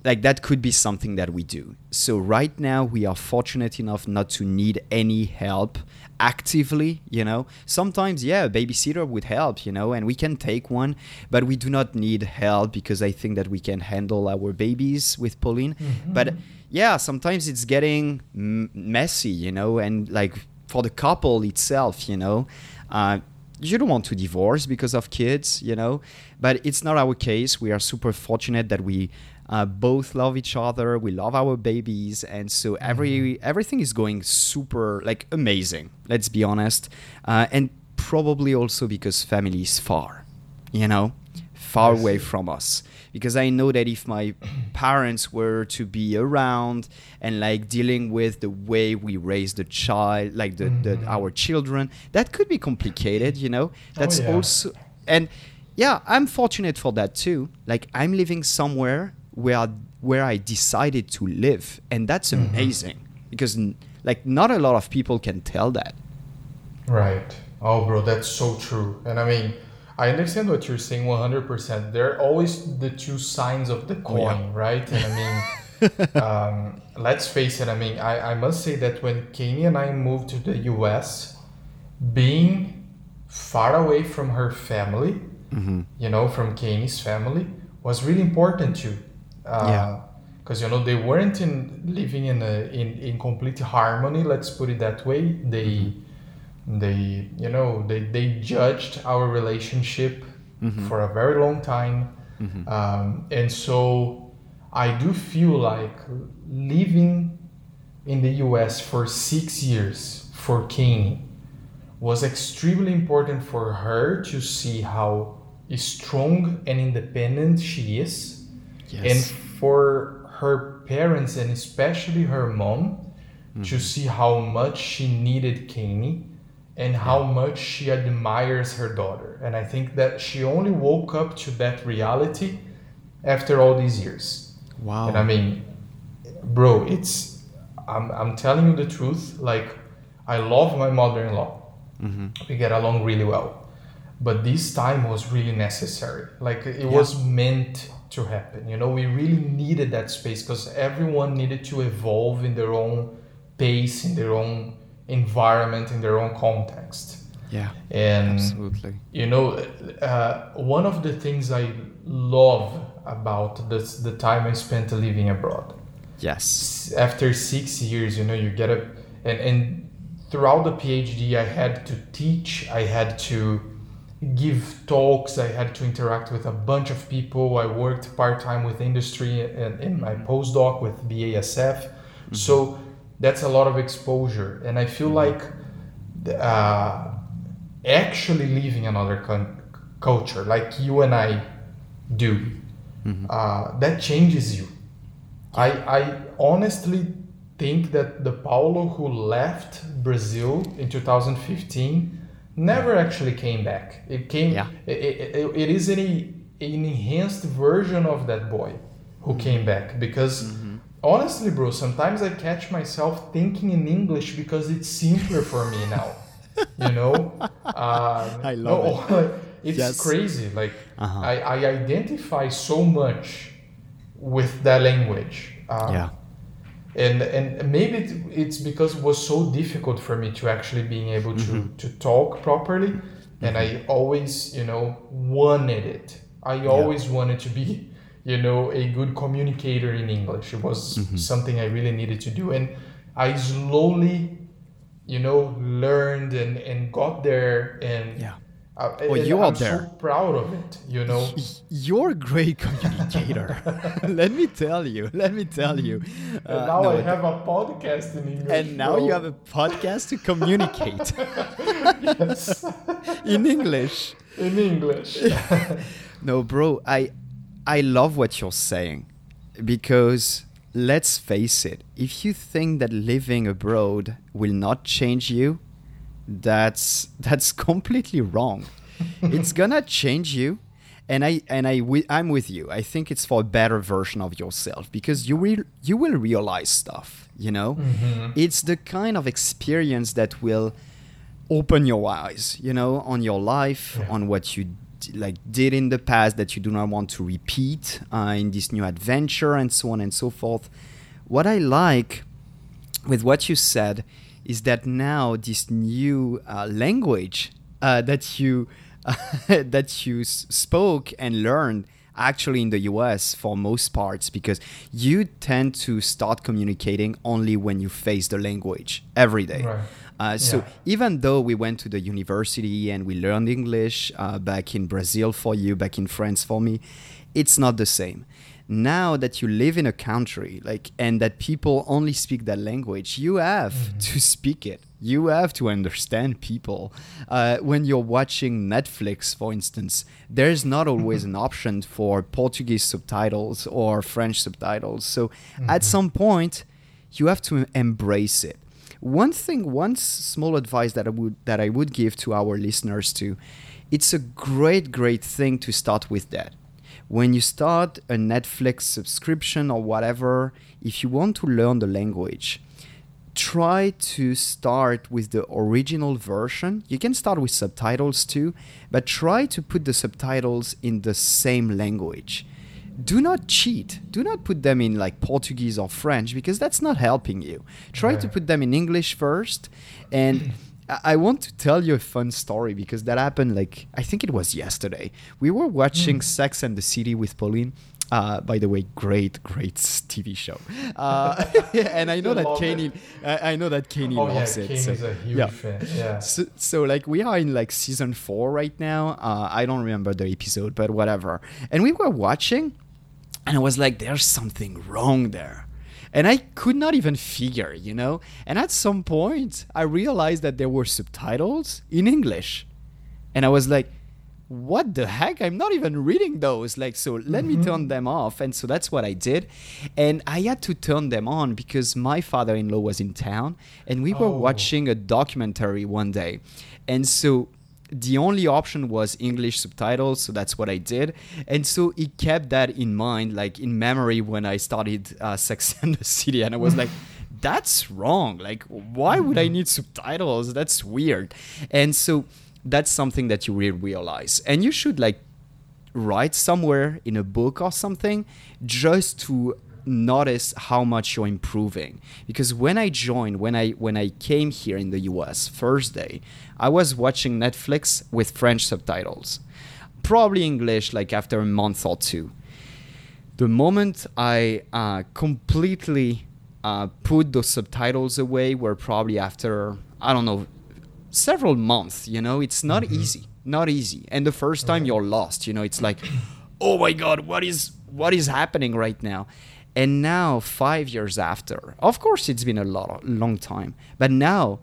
like that could be something that we do. So right now we are fortunate enough not to need any help actively you know? Sometimes yeah a babysitter would help you know and we can take one but we do not need help because i think that we can handle our babies with pauline. But yeah sometimes it's getting m- messy you know and like for the couple itself you know uh, you don't want to divorce because of kids, you know, but it's not our case. We are super fortunate that we uh, both love each other. We love our babies, and so every everything is going super like amazing. Let's be honest, uh, and probably also because family is far, you know, far away from us. Because I know that if my parents were to be around and like dealing with the way we raise the child, like the, the mm-hmm. our children, that could be complicated, you know. Oh, that's yeah. also and yeah, I'm fortunate for that too. Like I'm living somewhere where where I decided to live, and that's mm-hmm. amazing because n- like not a lot of people can tell that. Right. Oh, bro, that's so true. And I mean, I understand what you're saying 100%. There are always the two sides of the coin, right? And I mean, [LAUGHS] um, let's face it, I mean, I, I must say that when Kanye and I moved to the US, being far away from her family, you know, from Kanye's family, was really important too. Uh, Yeah. Because you know they weren't in living in a in, in complete harmony. Let's put it that way. They they you know they, they judged our relationship mm-hmm. for a very long time. Mm-hmm. Um, and so I do feel like living in the US for six years for Kane was extremely important for her to see how strong and independent she is. And for her parents and especially her mom to mm-hmm. see how much she needed Kanye and how much she admires her daughter. And I think that she only woke up to that reality after all these years. Wow. And I mean, bro, it's I'm I'm telling you the truth. Like, I love my mother-in-law. Mm-hmm. We get along really well, but this time was really necessary. Like, it was meant to happen. You know, we really needed that space because everyone needed to evolve in their own pace, in their own environment, in their own context. yeah. And Absolutely. you know, uh, one of the things I love about this, the time I spent living abroad. Yes. After six years, you know, you get a and and throughout the PhD, I had to teach. I had to give talks. I had to interact with a bunch of people. I worked part time with industry and in my postdoc with BASF. So that's a lot of exposure, and I feel like uh, actually living another con- culture like you and I do, uh, that changes you. I, I honestly think that the Paulo who left Brazil in 2015 never actually came back. It came. Yeah. It, it, it is an, an enhanced version of that boy who came back because. Honestly, bro, sometimes I catch myself thinking in English because it's simpler for me now. [LAUGHS] You know, uh, I love no, [LAUGHS] it's Yes. crazy. Like Uh-huh. I, I identify so much with that language. Um, yeah. and and maybe it, it's because it was so difficult for me to actually being able to Mm-hmm. to talk properly and i always you know wanted it i always wanted to be you know a good communicator in english it was Mm-hmm. something i really needed to do and i slowly you know learned and and got there and Yeah. uh, Oh, you are I'm there. so proud of it you know [LAUGHS] You're a great communicator. [LAUGHS] let me tell you. Let me tell you. and Uh, now no, i have a podcast in english and now you have a podcast to communicate [LAUGHS] yes. in English. in English. No, bro, I I love what you're saying because let's face it, if you think that living abroad will not change you, that's [LAUGHS] that's completely wrong. it's gonna change you and I and I I'm with you. I think it's for a better version of yourself because you will you will realize stuff, you know? Mm-hmm. It's the kind of experience that will open your eyes, you know, on your life, Yeah. on what you like did in the past that you do not want to repeat uh, in this new adventure and so on and so forth. What I like with what you said is that now this new uh, language uh, that you [LAUGHS] that you s- spoke and learned actually in the US for most parts because you tend to start communicating only when you face the language every day. Right. Uh, so Yeah. even though we went to the university and we learned English uh, back in Brazil for you, back in France for me, it's not the same. Now that you live in a country like and that people only speak that language, you have to speak it. You have to understand people. Uh, when you're watching Netflix, for instance, there's not [LAUGHS] always an option for Portuguese subtitles or French subtitles. So at some point, you have to embrace it. One thing, one small advice that I would that I would give to our listeners too, it's a great, great thing to start with that. When you start a Netflix subscription or whatever, if you want to learn the language, try to start with the original version. You can start with subtitles too, but try to put the subtitles in the same language. Do not cheat. Do not put them in like Portuguese or French because that's not helping you. Try to put them in English first. And [CLEARS THROAT] I want to tell you a fun story because that happened like I think it was yesterday. We were watching Sex and the City with Pauline Uh, by the way, great, great [LAUGHS] TV show. Uh, [LAUGHS] and I know [LAUGHS] that Kenny, I, I know that Kenny Oh yeah, loves it. Kenny's so- a huge yeah. fan. Yeah. So, so like we are in like season four right now. Uh, I don't remember the episode, but whatever. And we were watching, and I was like, "There's something wrong there," and I could not even figure, you know. And at some point, I realized that there were subtitles in English, and I was like, "What the heck? I'm not even reading those." Like, so let me mm-hmm. turn them off, and so that's what I did, and I had to turn them on because my father-in-law was in town, and we were Oh. watching a documentary one day, and so the only option was English subtitles, so that's what I did. And so he kept that in mind, like in memory when I started uh, [LAUGHS] Sex and the City, and I was like, [LAUGHS] that's wrong. Like, why would I need subtitles? That's weird. And so that's something that you will realize. And you should like write somewhere in a book or something just to notice how much you're improving because when i joined when i when i came here in the us first day i was watching netflix with french subtitles probably english like after a month or two the moment I uh, completely uh, put those subtitles away were probably after I don't know several months. You know, it's not easy, not easy. And the first time you're lost, you know, it's like, oh my god, what is what is happening right now? And now, five years after, of course, it's been a lot, long time, but now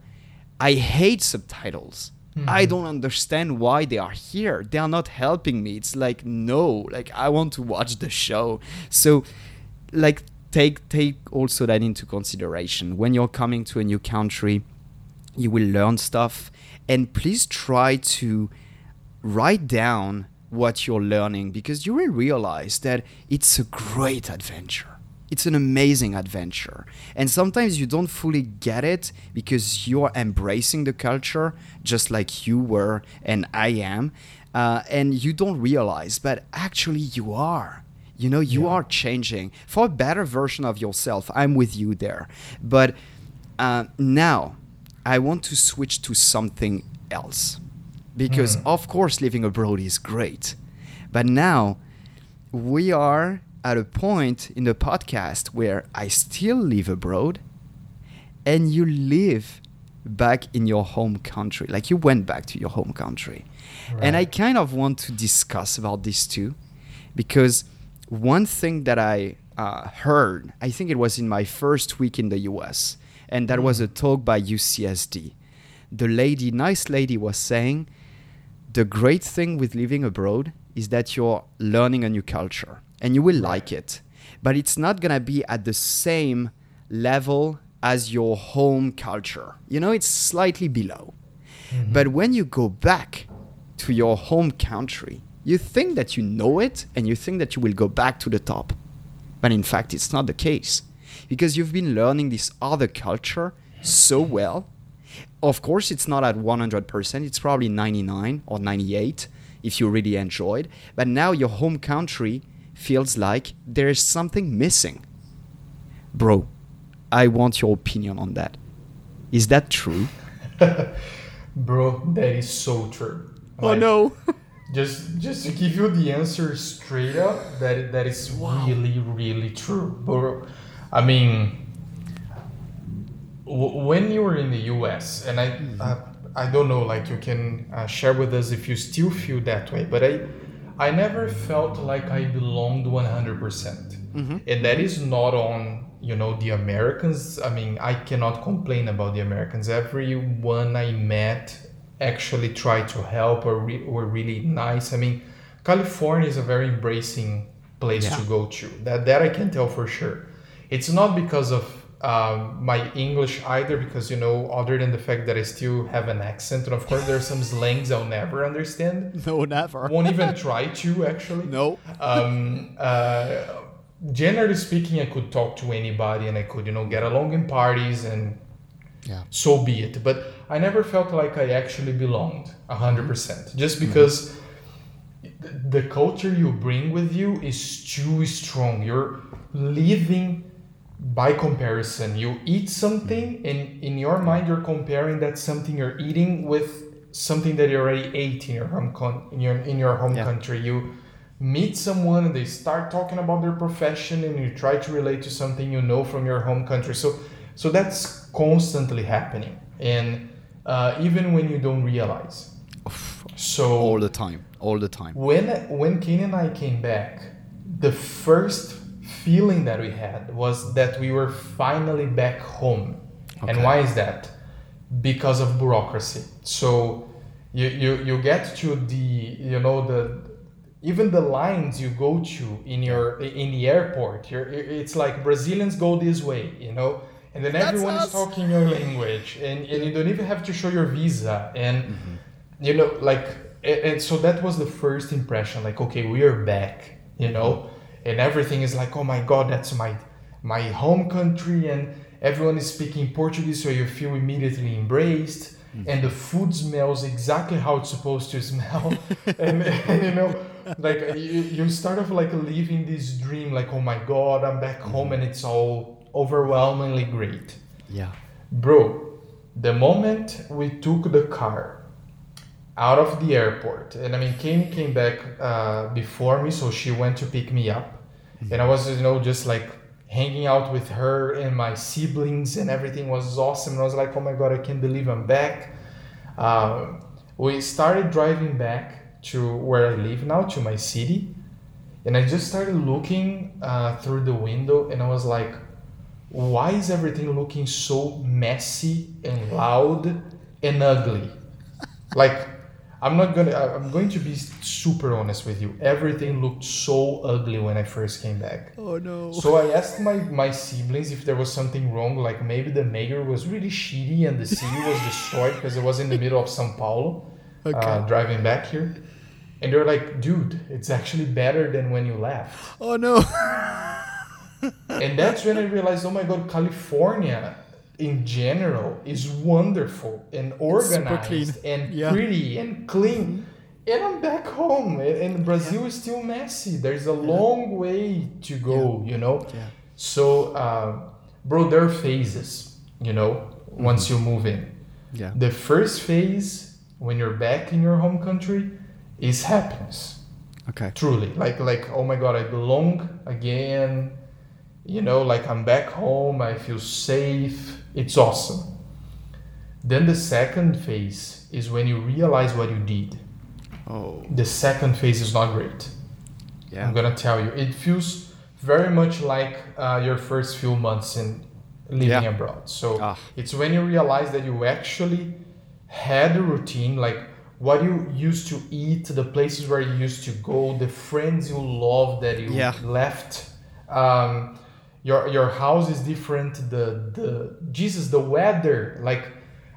I hate subtitles. I hmm. don't understand why they are here. They are not helping me. It's like no, like I want to watch the show. So like take take also that into consideration when you're coming to a new country you will learn stuff and please try to write down what you're learning because you will realize that it's a great adventure it's an amazing adventure. And sometimes you don't fully get it because you're embracing the culture just like you were and i am uh, and you don't realize but actually you are. You know you are changing for a better version of yourself. I'm with you there. But uh, now i want to switch to something else because of course living abroad is great. But now we are at a point in the podcast where i still live abroad and you live back in your home country. Like you went back to your home country. And i kind of want to discuss about this too because one thing that i uh, heard i think it was in my first week in the us and that was a talk by ucsd the lady nice lady was saying the great thing with living abroad is that you're learning a new culture and you will like it. But it's not going to be at the same level as your home culture. You know it's slightly below. Mm-hmm. But when you go back to your home country you think that you know it and you think that you will go back to the top. But in fact it's not the case. Because you've been learning this other culture so well. Of course it's not at 100% it's probably 99 or 98 if you really enjoyed. But now your home country feels like there is something missing bro i want your opinion on that is that true [LAUGHS] Bro, that is so true. oh Like, no [LAUGHS] Just just to give you the answer straight up, that that is really really true. Bro, I mean, w- when you were in the U.S. and I uh, I don't know, like you can uh, share with us if you still feel that way, but I I never felt like I belonged one hundred percent, mm-hmm. and that is not on you know the Americans. I mean, I cannot complain about the Americans. Everyone I met actually tried to help or re- were really nice. I mean, California is a very embracing place Yeah. to go to. That that I can tell for sure. It's not because of um, my English either, because you know, other than the fact that I still have an accent, and of course there are some slangs I'll never understand. [LAUGHS] no never [LAUGHS] Won't even try to actually. no Um, uh, generally speaking, I could talk to anybody, and I could you know get along in parties and yeah so be it. But I never felt like I actually belonged a hundred percent, just because th- the culture you bring with you is too strong. You're living by comparison. You eat something, and in your mind, you're comparing that something you're eating with something that you already ate in your home con- in your in your home Yeah. country. You meet someone and they start talking about their profession and you try to relate to something you know from your home country. So, so that's constantly happening, and uh, even when you don't realize. So all the time, all the time. when when Kane and I came back, the first feeling that we had was that we were finally back home. And why is that? Because of bureaucracy. So you, you you get to the you know the even the lines you go to in your in the airport you're, it's like brazilians go this way you know and then That's everyone us. is talking your language and, and you don't even have to show your visa and mm-hmm. you know like and, and so that was the first impression like okay we are back you know mm-hmm. And everything is like oh my god that's my my home country and everyone is speaking portuguese so you feel immediately embraced mm. and the food smells exactly how it's supposed to smell. [LAUGHS] And, and you know like you, you start off like living this dream like oh my god i'm back mm-hmm. home and it's all overwhelmingly great. Yeah. Bro, the moment we took the car out of the airport, and I mean, Kane came back uh, before me, so she went to pick me up, and I was, you know, just like hanging out with her and my siblings, and everything was awesome. And I was like, oh my god, I can't believe I'm back. Um, we started driving back to where I live now, to my city, and I just started looking uh, through the window, and I was like, why is everything looking so messy and loud and ugly? Like, I'm not gonna. I'm going to be super honest with you. Everything looked so ugly when I first came back. Oh no. So I asked my, my siblings if there was something wrong, like maybe the mayor was really shitty and the city was [LAUGHS] destroyed because it was in the middle of Sao Paulo, uh, driving back here. And they're like, dude, it's actually better than when you left. oh no. And that's when I realized, oh my god, California in general is wonderful and organized and Yeah. pretty and clean. And I'm back home, and Brazil is still messy. There's a long way to go, you know. Yeah. So, uh, bro, there are phases, you know, once you move in. Yeah. The first phase, when you're back in your home country, is happiness Okay. truly like like oh my god i belong again you know like i'm back home i feel safe it's awesome then the second phase is when you realize what you did Oh. the second phase is not great Yeah. i'm gonna tell you it feels very much like uh, your first few months in living Yeah. abroad so Ah. it's when you realize that you actually had a routine like what you used to eat the places where you used to go the friends you love that you Yeah. left um, your your house is different the the jesus the weather like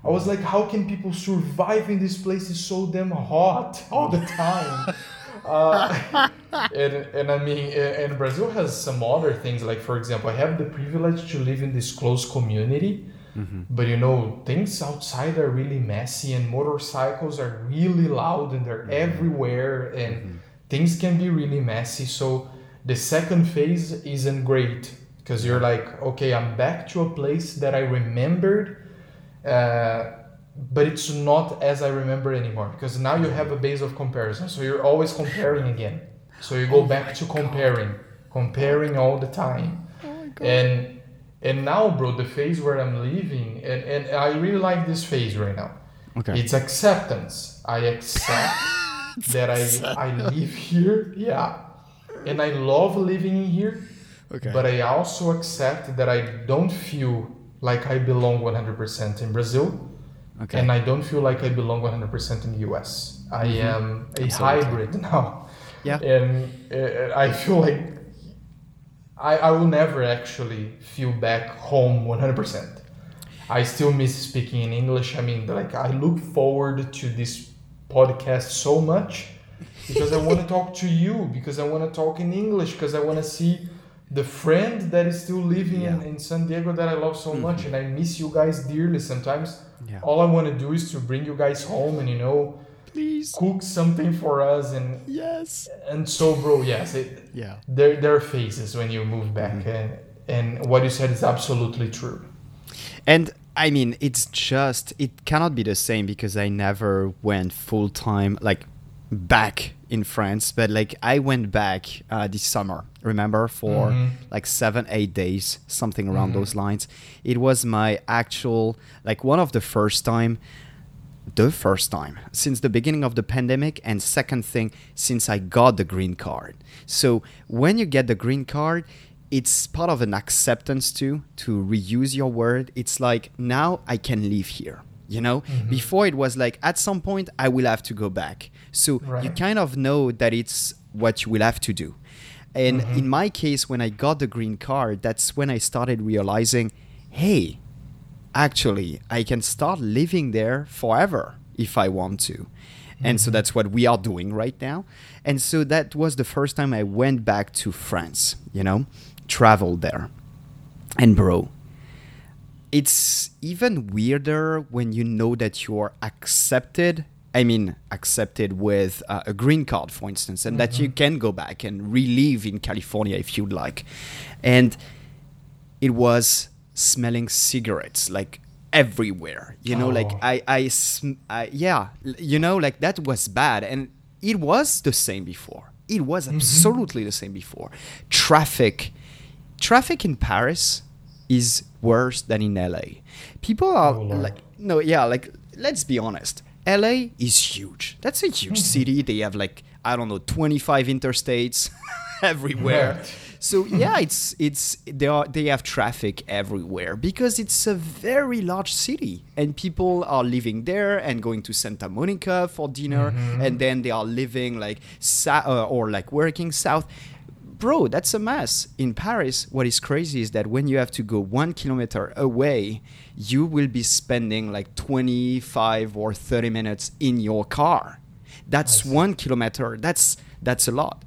i was like how can people survive in this place? It's so damn hot all the time. [LAUGHS] Uh, and, and I mean, and and Brazil has some other things. Like, for example, I have the privilege to live in this close community, mm-hmm. but you know, things outside are really messy, and motorcycles are really loud, and they're mm-hmm. everywhere, and mm-hmm. things can be really messy. So the second phase isn't great because you're like, okay, I'm back to a place that I remembered. Uh, but it's not as I remember anymore because now you have a base of comparison. So you're always comparing again. So you go back to comparing, comparing all the time. oh And and now, bro, the phase where I'm living, and, and I really like this phase right now. Okay. It's acceptance. I accept [LAUGHS] that I I live here, yeah, and I love living here. Okay. But I also accept that I don't feel like I belong 100% in Brazil, okay. and I don't feel like I belong 100% in the US. I am a Absolutely. hybrid [LAUGHS] now. Yeah. And uh, I feel like I, I will never actually feel back home 100%. I still miss speaking in English. I mean, like, I look forward to this podcast so much because I want to talk to you, because I want to talk in English, because I want to see the friend that is still living in, Yeah. in San Diego that I love so much, and I miss you guys dearly. Sometimes Yeah. all I want to do is to bring you guys home and, you know, Please. cook something for us. And, Yes. and so, bro, yes, it, Yeah. there, there are phases when you move back, and, and what you said is absolutely true. And I mean, it's just it cannot be the same because I never went full time like back in France, but like I went back uh, this summer. Remember for mm-hmm. like seven, eight days, something around mm-hmm. those lines. It was my actual like one of the first time, the first time since the beginning of the pandemic, and second thing since I got the green card. So when you get the green card, it's part of an acceptance too to reuse your word. It's like now I can live here. You know, mm-hmm. before it was like at some point I will have to go back. So you kind of know that it's what you will have to do. And mm-hmm. in my case, when I got the green card, that's when I started realizing, hey, actually, I can start living there forever if I want to. And so mm-hmm. that's what we are doing right now. And so that was the first time I went back to France, you know, traveled there. And bro, it's even weirder when you know that you're accepted. I mean, accepted with uh, a green card, for instance, and that you can go back and relive in California if you'd like. And it was smelling cigarettes like everywhere you know like Oh. I, I sm- I yeah you know like that was bad and it was the same before. It was absolutely the same before. Traffic traffic in paris is worse than in la people are Oh, like no yeah like let's be honest la is huge. That's a huge mm-hmm. city. They have like i don't know 25 interstates [LAUGHS] everywhere. Right. so mm-hmm. yeah, it's it's they are they have traffic everywhere because it's a very large city and people are living there and going to Santa Monica for dinner mm-hmm. and then they are living like sa- uh, or like working south. Bro, that's a mess. In Paris, what is crazy is that when you have to go one kilometer away, you will be spending like 25 or 30 minutes in your car. That's one kilometer. That's that's a lot.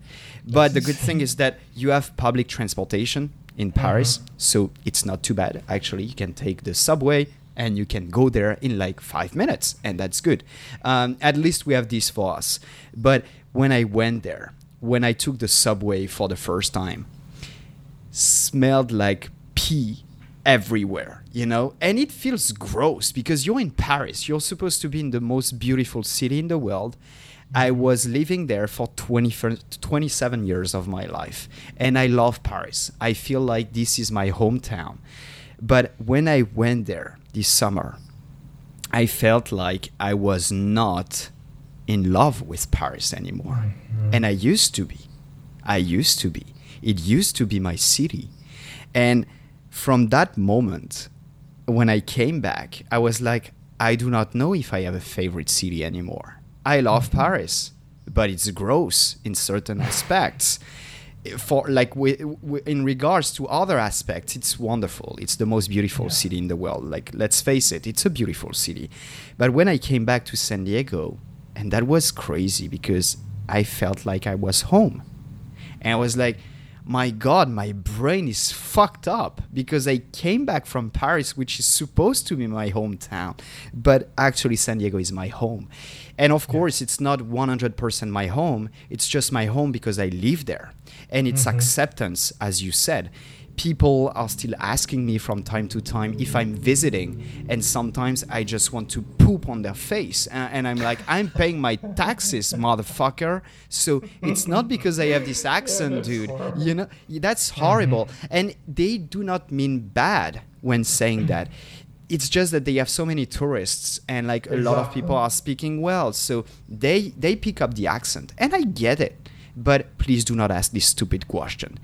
But the good thing is that you have public transportation in Paris, so it's not too bad. Actually, you can take the subway and you can go there in like five minutes, and that's good. Um, at least we have this for us. But when I went there, when I took the subway for the first time, smelled like pee everywhere, you know? And it feels gross because you're in Paris. You're supposed to be in the most beautiful city in the world. I was living there for 20, 27 years of my life. And I love Paris. I feel like this is my hometown. But when I went there this summer, I felt like I was not in love with Paris anymore. And I used to be. I used to be. It used to be my city. And from that moment, when I came back, I was like, I do not know if I have a favorite city anymore. I love mm-hmm. Paris, but it's gross in certain aspects. [SIGHS] For like wi- wi- in regards to other aspects, it's wonderful. It's the most beautiful city in the world. Like let's face it, it's a beautiful city. But when I came back to San Diego, and that was crazy because I felt like I was home. And I was like, my God, my brain is fucked up because I came back from Paris, which is supposed to be my hometown, but actually San Diego is my home. And of course, it's not 100% my home, it's just my home because I live there. And it's mm-hmm. acceptance, as you said. People are still asking me from time to time if I'm visiting, and sometimes I just want to poop on their face. And, and I'm like, I'm paying my taxes, motherfucker. So it's not because I have this accent, that's dude. horrible. You know, that's horrible. Mm-hmm. And they do not mean bad when saying that. It's just that they have so many tourists and like a lot of people are speaking well. So they they pick up the accent. And I get it. But please do not ask this stupid question.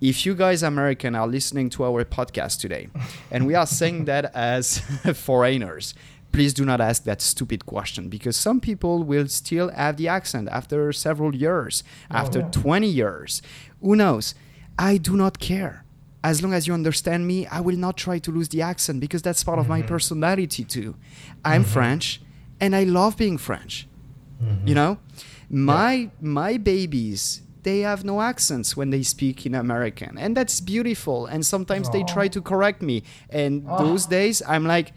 If you guys American are listening to our podcast today and we are saying that as [LAUGHS] foreigners, please do not ask that stupid question because some people will still have the accent after several years, oh, after yeah. 20 years. Who knows? I do not care. As long as you understand me, I will not try to lose the accent because that's part of my mm-hmm. personality too. I'm mm-hmm. French and I love being French. Mm-hmm. You know? My my babies they have no accents when they speak in American, and that's beautiful. And sometimes they try to correct me, and those days I'm like,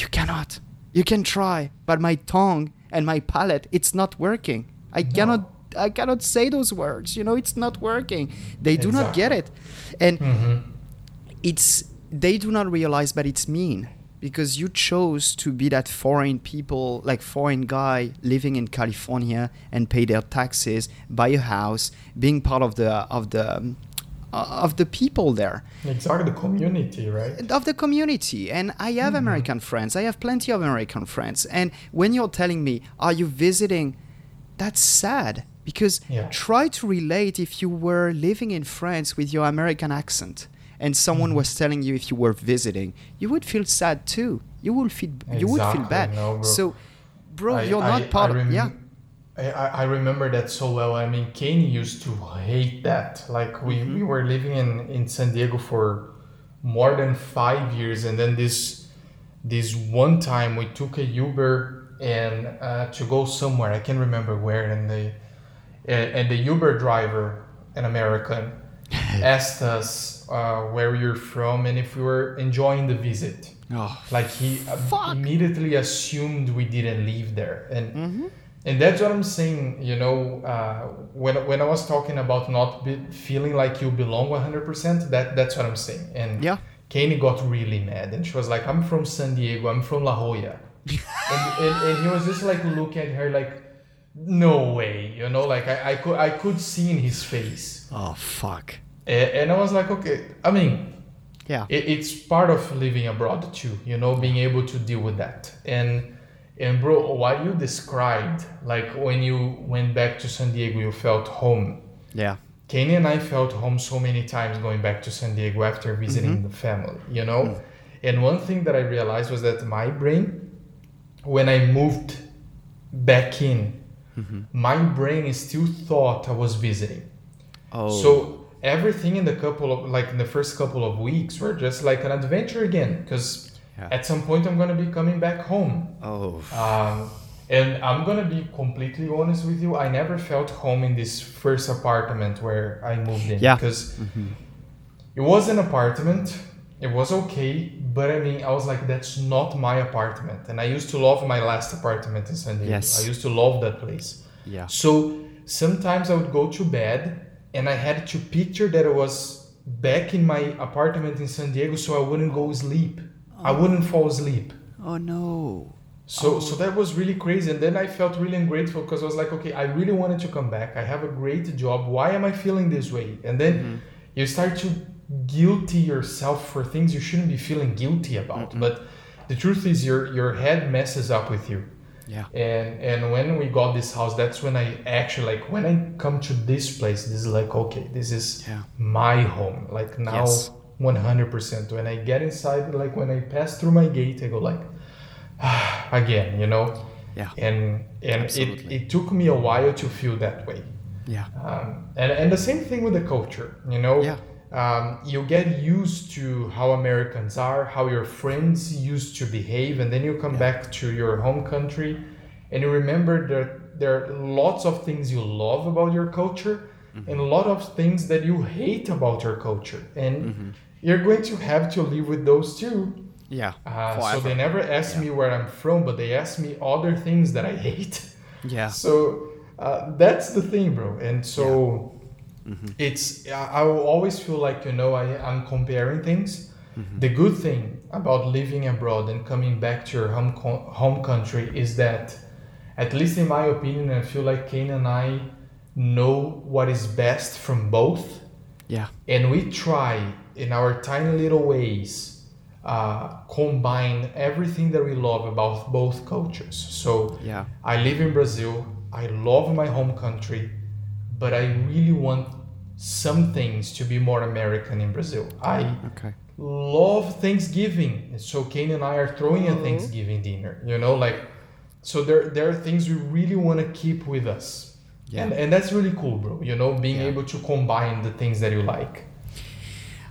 you cannot. You can try, but my tongue and my palate, it's not working. I cannot. I cannot say those words. You know, it's not working. They do not get it, and Mm-hmm. it's they do not realize, but it's mean. Because you chose to be that foreign people, like foreign guy living in California and pay their taxes, buy a house, being part of the of the um, uh, of the people there. Exactly the community, right? of the community. And i have american friends. I have plenty of american friends. And when you're telling me are you visiting? That's sad because Yeah. try to relate if you were living in france with your american accent and someone was telling you if you were visiting you would feel sad too you will feel you would feel bad no, bro. so bro I- you're I- not part I of rem- yeah I, I I remember that so well. I mean, Kane used to hate that. Like we, Mm-hmm. we were living in, in San Diego for more than five years, and then this this one time we took a Uber and uh, to go somewhere. I can't remember where, and the and, and the Uber driver, an American, [LAUGHS] asked us uh, where you're from and if we were enjoying the visit. oh Like he uh, Fuck. immediately assumed we didn't live there, and Mm-hmm. and that's what I'm saying. You know, uh, when when I was talking about not be, feeling like you belong 100, percent that that's what I'm saying. And Yeah. Kanye got really mad, and she was like, "I'm from San Diego. I'm from La Jolla," [LAUGHS] and, and and he was just like looking at her like, "No way," you know, like I, I could I could see in his face, oh fuck and, and I was like, "Okay, I mean." yeah. it, it's part of living abroad too you know being able to deal with that. And and bro what you described like when you went back to san diego you felt home. Yeah. Kanye and I felt home so many times going back to San Diego after visiting mm-hmm. the family, you know? Mm. And one thing that I realized was that my brain, when I moved back in, mm-hmm. my brain still thought I was visiting. oh. So everything in the couple of like in the first couple of weeks were just like an adventure again because Yeah. at some point I'm gonna be coming back home. oh Um, and I'm gonna be completely honest with you. I never felt home in this first apartment where I moved in Yeah. because it was an apartment. It was okay, but I mean, I was like, that's not my apartment. And I used to love my last apartment in San Diego. Yes. I used to love that place. yeah So sometimes I would go to bed and I had to picture that I was back in my apartment in San Diego so I wouldn't go sleep. I oh. wouldn't fall asleep. oh no So oh. so that was really crazy and then I felt really ungrateful because I was like, okay, I really wanted to come back. I have a great job. Why am I feeling this way? And then mm-hmm. you start to guilty yourself for things you shouldn't be feeling guilty about. Mm-hmm. But the truth is your your head messes up with you yeah. And and when we got this house that's when i actually like when i come to this place this is like okay this is Yeah. my home. Like now Yes. 100% when i get inside like when i pass through my gate i go like [SIGHS] again you know? Yeah. And and it, it took me a while to feel that way. Yeah. Um, and, and the same thing with the culture you know? Yeah. Um, you get used to how americans are how your friends used to behave and then you come back to your home country and you remember that there are lots of things you love about your culture and a lot of things that you hate about your culture and you're going to have to live with those too. Yeah. Uh, so they never ask me where i'm from but they ask me other things that i hate. Yeah. [LAUGHS] So uh, that's the thing, bro. And so it's I will always feel like you know I I'm comparing things. The good thing about living abroad and coming back to your home co- home country is that, at least in my opinion, I feel like Kane and I know what is best from both. Yeah. And we try in our tiny little ways uh, combine everything that we love about both cultures. So Yeah. i live in brazil. I love my home country but i really want some things to be more american in brazil i okay love Thanksgiving. And so Kane and I are throwing a mm-hmm. Thanksgiving dinner. You know, like so there there are things we really want to keep with us. Yeah. And and that's really cool, bro. You know, being Yeah. able to combine the things that you like.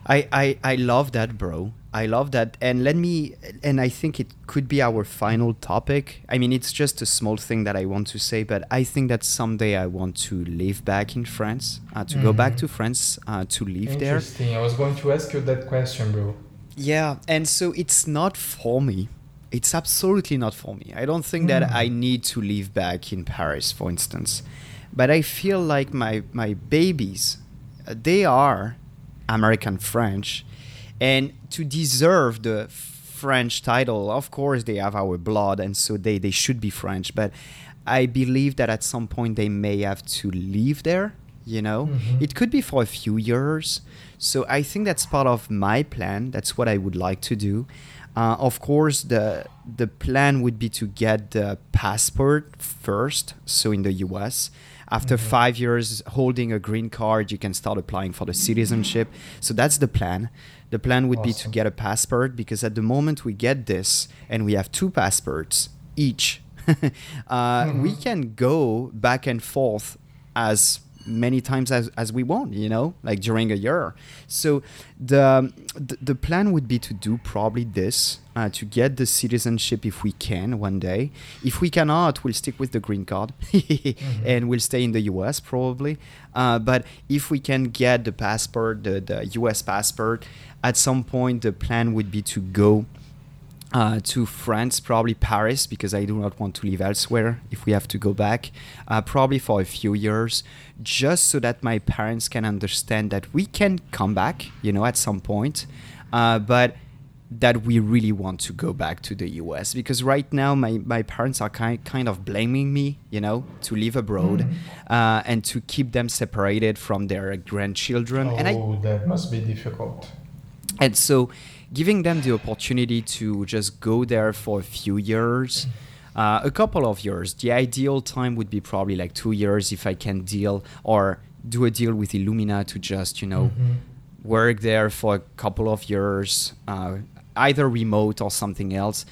I, I, I love that, bro. I love that. And let me, and I think it could be our final topic. I mean, it's just a small thing that I want to say, but I think that someday I want to live back in France, uh, to go back to France, uh, to live there. Interesting. I was going to ask you that question, bro. Yeah, and so it's not for me. It's absolutely not for me. I don't think that Mm. I need to live back in Paris, for instance. But I feel like my my babies, uh, they are American French, and to deserve the French title. Of course, they have our blood, and so they, they should be French. But I believe that at some point they may have to leave there. You know, Mhm. it could be for a few years. So I think that's part of my plan. That's what I would like to do. Uh, of course, the the plan would be to get the passport first. So in the U.S. After Mhm. five years holding a green card, you can start applying for the citizenship. So that's the plan. The plan would be to get a passport because at the moment we get this and we have two passports each, [LAUGHS] uh, we Mhm. can go back and forth as many times as, as we want, you know, like during a year. So the, the, plan would be to do probably this, uh, to get the citizenship if we can one day. If we cannot, we'll stick with the green card [LAUGHS] and we'll stay in the US probably. Uh, but if we can get the passport, the, the US passport, at some point the plan would be to go uh, to France, probably Paris, because I do not want to live elsewhere if we have to go back, uh, probably for a few years, just so that my parents can understand that we can come back, you know, at some point, uh, but that we really want to go back to the US. Because right now, my, my parents are kind, kind of blaming me, you know, to live abroad uh, and to keep them separated from their grandchildren. Oh, And I that must be difficult. and so, giving them the opportunity to just go there for a few years, uh, a couple of years. The ideal time would be probably like two years if I can deal or do a deal with Illumina to just, you know, Mhm. work there for a couple of years, uh, either remote or something else.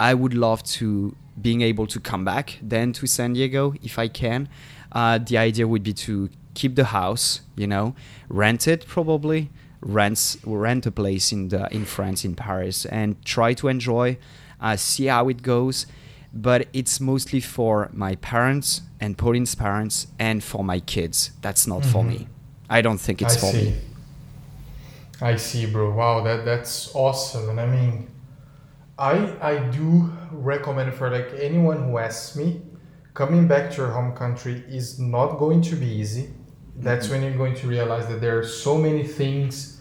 I would love to being able to come back then to San Diego if I can. Uh, the idea would be to keep the house, you know, rent it probably, rent rent a place in the in France in Paris and try to enjoy, uh, see how it goes. But it's mostly for my parents and Pauline's parents and for my kids. That's not for Mhm. me. I don't think it's I for see. me. I see, bro. Wow, that that's awesome. And I mean, I I do recommend for like anyone who asks me, coming back to your home country is not going to be easy. That's Mhm. when you're going to realize that there are so many things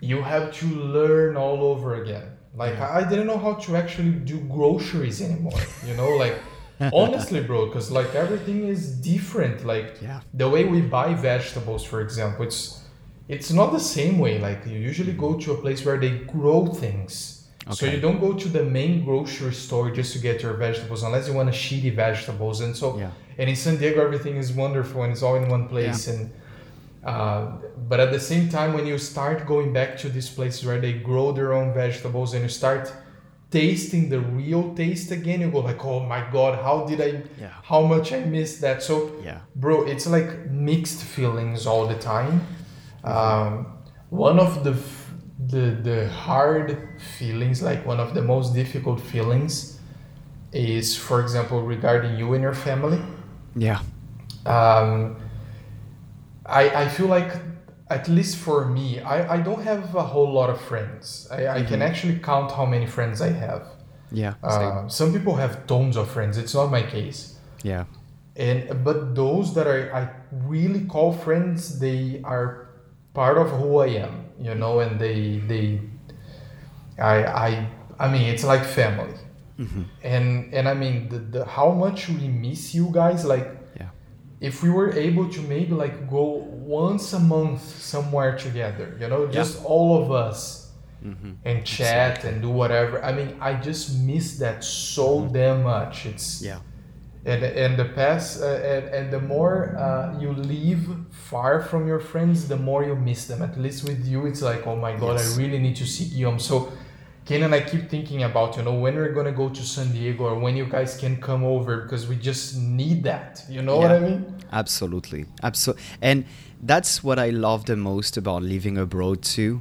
you have to learn all over again. Like Yeah. I didn't know how to actually do groceries anymore. You know, like [LAUGHS] honestly, bro, because like everything is different. Like Yeah. the way we buy vegetables, for example, it's it's not the same way. Like you usually go to a place where they grow things. So you don't go to the main grocery store just to get your vegetables unless you want a shitty vegetables. And so Yeah. and in San Diego everything is wonderful and it's all in one place and uh, but at the same time when you start going back to these places where they grow their own vegetables and you start tasting the real taste again you go like oh my god how did i Yeah. how much i missed that so Yeah. bro it's like mixed feelings all the time um, one of the the the hard feelings like one of the most difficult feelings is for example regarding you and your family Yeah. um, I, I feel like at least for me I, I don't have a whole lot of friends I, I can Mhm. actually count how many friends i have Yeah. uh, some people have tons of friends it's not my case yeah. and but those that I, I really call friends they are part of who i am you know and they they i i i mean it's like family hmm and and i mean the, the how much we miss you guys like. If we were able to maybe like go once a month somewhere together you know just all of us hmm and chat and do whatever. I mean i just miss that so damn much. It's Yeah. and and the past uh, and, and the more uh, you live far from your friends the more you miss them. At least with you it's like oh my god Yes. i really need to see guillaume so Ken and I keep thinking about, you know, when we're gonna go to San Diego or when you guys can come over because we just need that. You know what I mean? Absolutely. Absolutely. And that's what I love the most about living abroad too.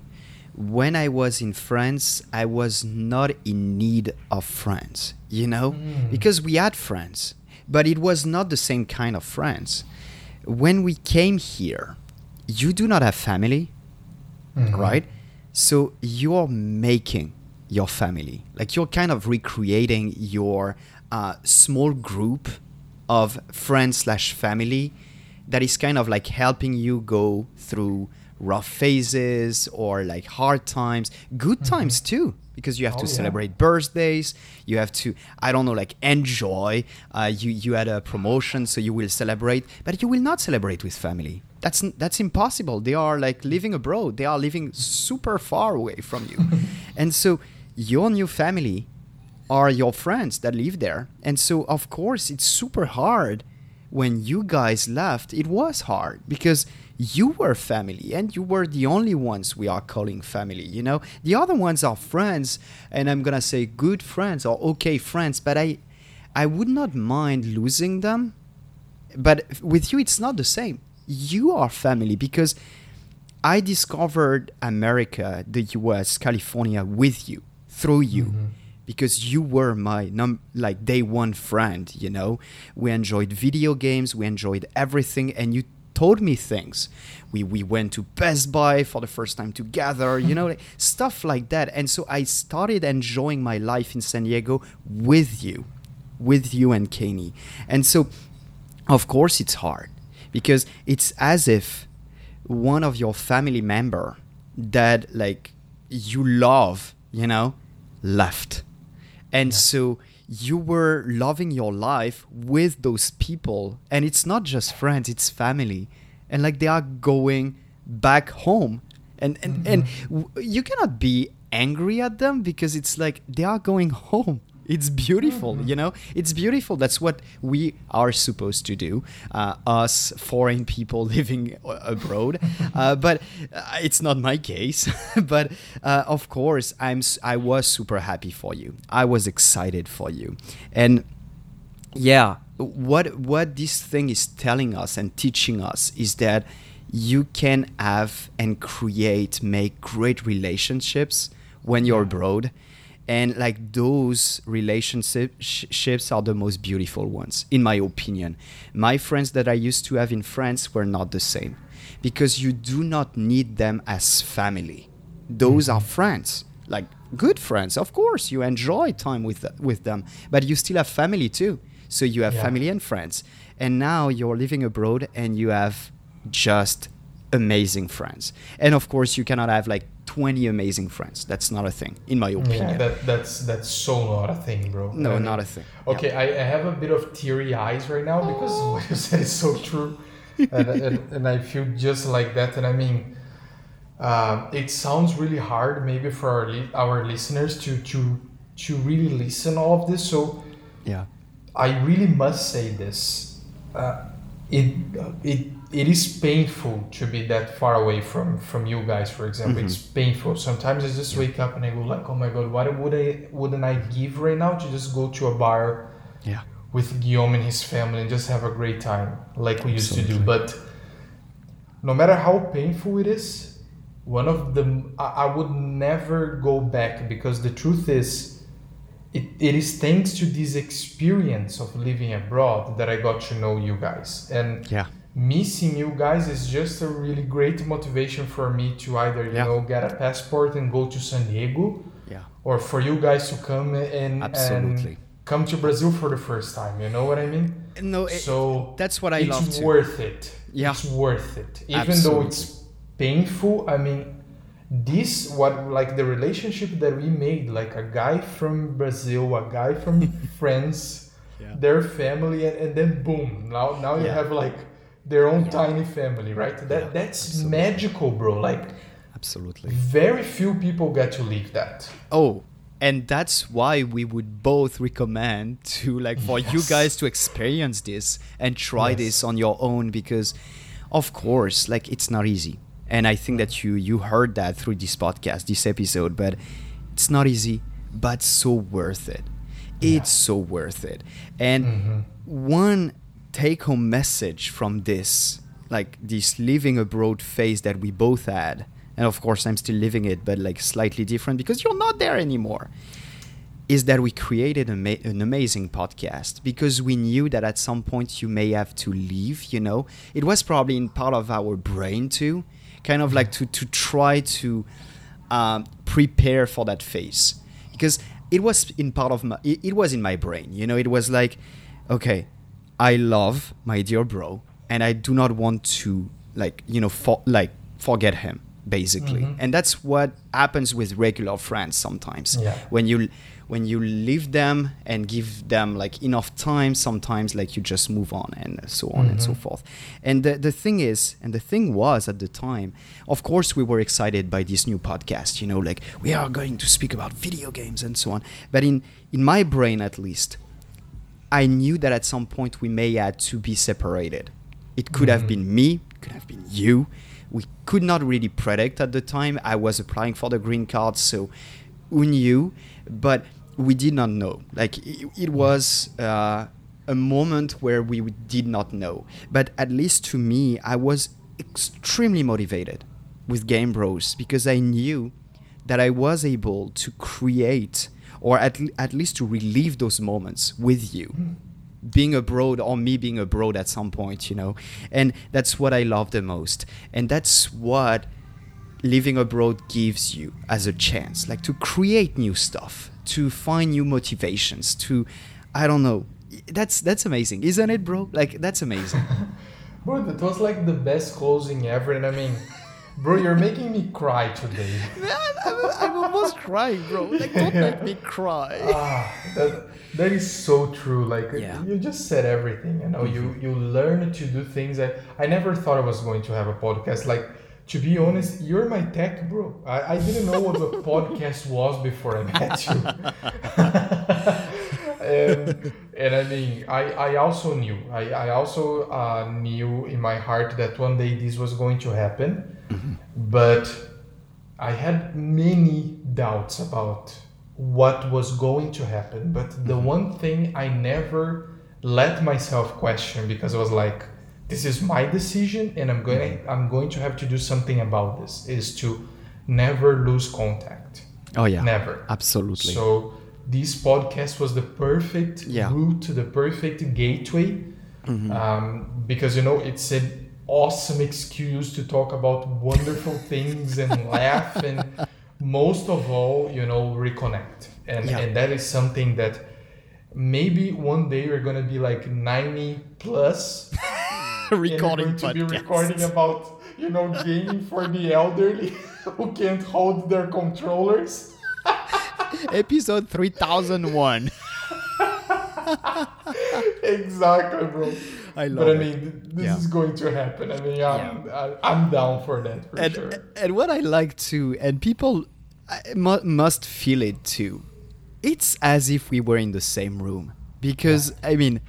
When I was in France, I was not in need of friends, you know, Mm. because we had friends, but it was not the same kind of friends. When we came here, you do not have family, Mhm. right? So you're making your family. Like you're kind of recreating your uh, small group of friends slash family that is kind of like helping you go through rough phases or like hard times, good times too, because you have Oh, to yeah. celebrate birthdays. You have to, I don't know, like enjoy. Uh, you you had a promotion, so you will celebrate, but you will not celebrate with family. That's that's impossible. They are like living abroad. They are living super far away from you, [LAUGHS] and so your new family are your friends that live there. And so, of course, it's super hard when you guys left. It was hard because you were family and you were the only ones we are calling family. You know, the other ones are friends, and I'm gonna say good friends or okay friends, but I, I would not mind losing them. But with you, it's not the same. You are family because I discovered America, the US, California with you, through you, mm-hmm. because you were my num like day one friend. You know, we enjoyed video games, we enjoyed everything, and you told me things. We we went to Best Buy for the first time together. You know, [LAUGHS] like, stuff like that. And so I started enjoying my life in San Diego with you, with you and Kanye. And so, of course, it's hard because it's as if one of your family member that like you love you know left. And so you were loving your life with those people. And it's not just friends it's family. And like they are going back home. And and, and mm-hmm. w- you cannot be angry at them because it's like they are going [LAUGHS] home it's beautiful you know? It's beautiful. That's what we are supposed to do uh, us foreign people [LAUGHS] living abroad. Uh, [LAUGHS] but uh, it's not my case. [LAUGHS] But uh, of course i'm i was super happy for you. I was excited for you. And yeah what what this thing is telling us and teaching us is that you can have and create make great relationships when you're abroad and like those relationships are the most beautiful ones in my opinion. My friends that i used to have in france were not the same because you do not need them as family. Those mm. are friends like good friends of course you enjoy time with with them but you still have family too. So you have Yeah. family and friends. And now you're living abroad and you have just amazing friends. And of course you cannot have like 20 amazing friends that's not a thing in my opinion Yeah, that, that's that's so not a thing, bro. no And- not a thing Yeah. Okay, I, I have a bit of teary eyes right now because what you said is so true, and, and, and I feel just like that. And I mean, um, it sounds really hard maybe for our li- our listeners to to to really listen all of this. So yeah I really must say this. Uh, it it it is painful to be that far away from from you guys. For example, it's mm-hmm. painful. Sometimes I just wake up and I go like, oh my god, what would I wouldn't I give right now to just go to a bar yeah with Guillaume and his family and just have a great time like we used to do. But no matter how painful it is, one of the I, I would never go back because the truth is, it, it is thanks to this experience of living abroad that I got to know you guys and yeah missing you guys is just a really great motivation for me to either you Yeah. know get a passport and go to San Diego yeah or for you guys to come and Absolutely. and come to Brazil for the first time. You know what I mean? no it, so that's what i it's love too worth it. Yeah. it's worth it. Even though it's painful. I mean, this what like the relationship that we made, like a guy from Brazil, a guy from [LAUGHS] France, Yeah. their family, and, and then boom, now now you Yeah. have like their own tiny family, right? That Yeah, that's absolutely. magical, bro. Like absolutely very few people get to live that. Oh, and that's why we would both recommend to like for you guys to experience this and try Yes. this on your own because of course like it's not easy. And I think that you you heard that through this podcast, this episode, but it's not easy, but so worth it. It's so worth it. And Mm-hmm. one take home message from this, like this living abroad phase that we both had, and of course I'm still living it, but like slightly different because you're not there anymore, is that we created ma- an amazing podcast because we knew that at some point you may have to leave, you know? It was probably in part of our brain too, kind of like to, to try to um, prepare for that phase. Because it was in part of my it, it was in my brain you know? It was like okay i love my dear bro and I do not want to like you know for, like forget him basically Mhm. and that's what happens with regular friends sometimes Yeah. when you when you leave them and give them like enough time sometimes like you just move on and so on and so Mhm. forth and the, the thing is and the thing was at the time of course we were excited by this new podcast you know like we are going to speak about video games and so on but in in my brain at least I knew that at some point we may had to be separated. It could have Mhm. been me, it could have been you. We could not really predict at the time. I was applying for the green card, so who knew? But we did not know. Like it, it was uh, a moment where we did not know. But at least to me, I was extremely motivated with Game Bros because I knew that I was able to create or at, at least to relive those moments with you. Hmm. Being abroad or me being abroad at some point you know. And that's what i love the most. And that's what living abroad gives you as a chance like to create new stuff to find new motivations to i don't know. That's that's amazing isn't it bro? Like that's amazing. [LAUGHS] Bro, that was like the best closing ever, and I mean, bro, you're making me cry today. [LAUGHS] I'm, I'm almost crying bro like don't make me cry ah, that that is so true. Like Yeah. you just said everything. You know, you you learn to do things that I never thought I was going to have a podcast. Like to be honest, you're my tech bro. I, I didn't know what a [LAUGHS] podcast was before I met you. [LAUGHS] and [LAUGHS] and I mean, I, I also knew. I, I also uh, knew in my heart that one day this was going to happen. Mm-hmm. But I had many doubts about what was going to happen. But the mm-hmm. one thing I never let myself question because I was like, this is my decision and I'm going to, mm-hmm. I'm going to have to do something about this is to never lose contact. oh yeah Never. absolutely So this podcast was the perfect Yeah. route to the perfect gateway Mm-hmm. um, because you know it's an awesome excuse to talk about wonderful [LAUGHS] things and laugh and most of all you know reconnect and Yeah. and that is something that maybe one day we're gonna be like 90 plus [LAUGHS] and we're recording going to be recording about you know gaming for the elderly [LAUGHS] who can't hold their controllers [LAUGHS] episode 3001 [LAUGHS] exactly, bro. I love but I mean, th- this Yeah. is going to happen. I mean, I'm, I, I'm down for that for and sure. and what I like to and people must feel it too. It's as if we were in the same room because I mean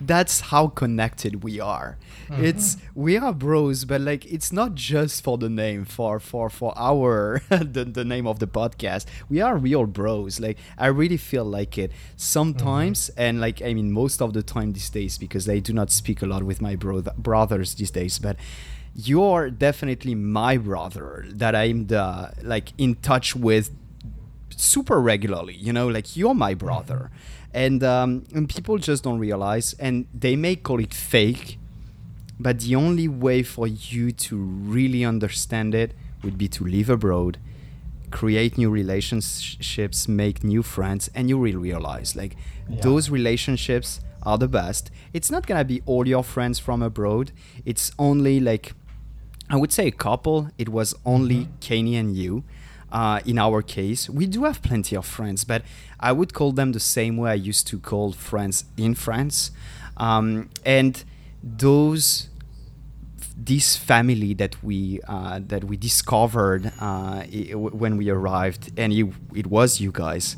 that's how connected we are. Mm-hmm. It's we are bros, but like it's not just for the name for for for our [LAUGHS] the, the name of the podcast. We are real bros. Like I really feel like it sometimes, Mm-hmm. and like I mean most of the time these days because I do not speak a lot with my bro- brothers these days, but you're definitely my brother that I'm the like in touch with super regularly you know like you're my brother and um, and people just don't realize and they may call it fake but the only way for you to really understand it would be to live abroad create new relationships make new friends and you will realize like Yeah. those relationships are the best it's not gonna be all your friends from abroad it's only like I would say a couple. It was only Kanye and you. Uh, in our case, we do have plenty of friends, but I would call them the same way I used to call friends in France. Um, and those, this family that we uh, that we discovered uh, when we arrived, and it was you guys,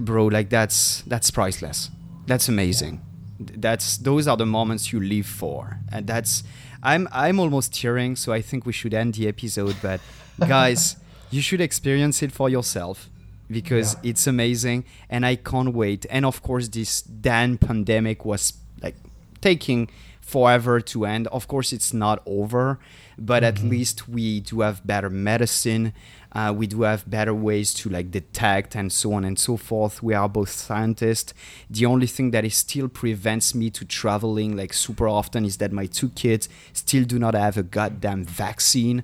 bro. Like that's that's priceless. That's amazing. That's those are the moments you live for, and that's. I'm I'm almost tearing, so I think we should end the episode. But guys, you should experience it for yourself because Yeah. it's amazing, and I can't wait. And of course, this damn pandemic was like taking forever to end. Of course, it's not over, but at least we do have better medicine. Uh, we do have better ways to like detect and so on and so forth. We are both scientists. The only thing that is still prevents me to traveling like super often is that my two kids still do not have a goddamn vaccine,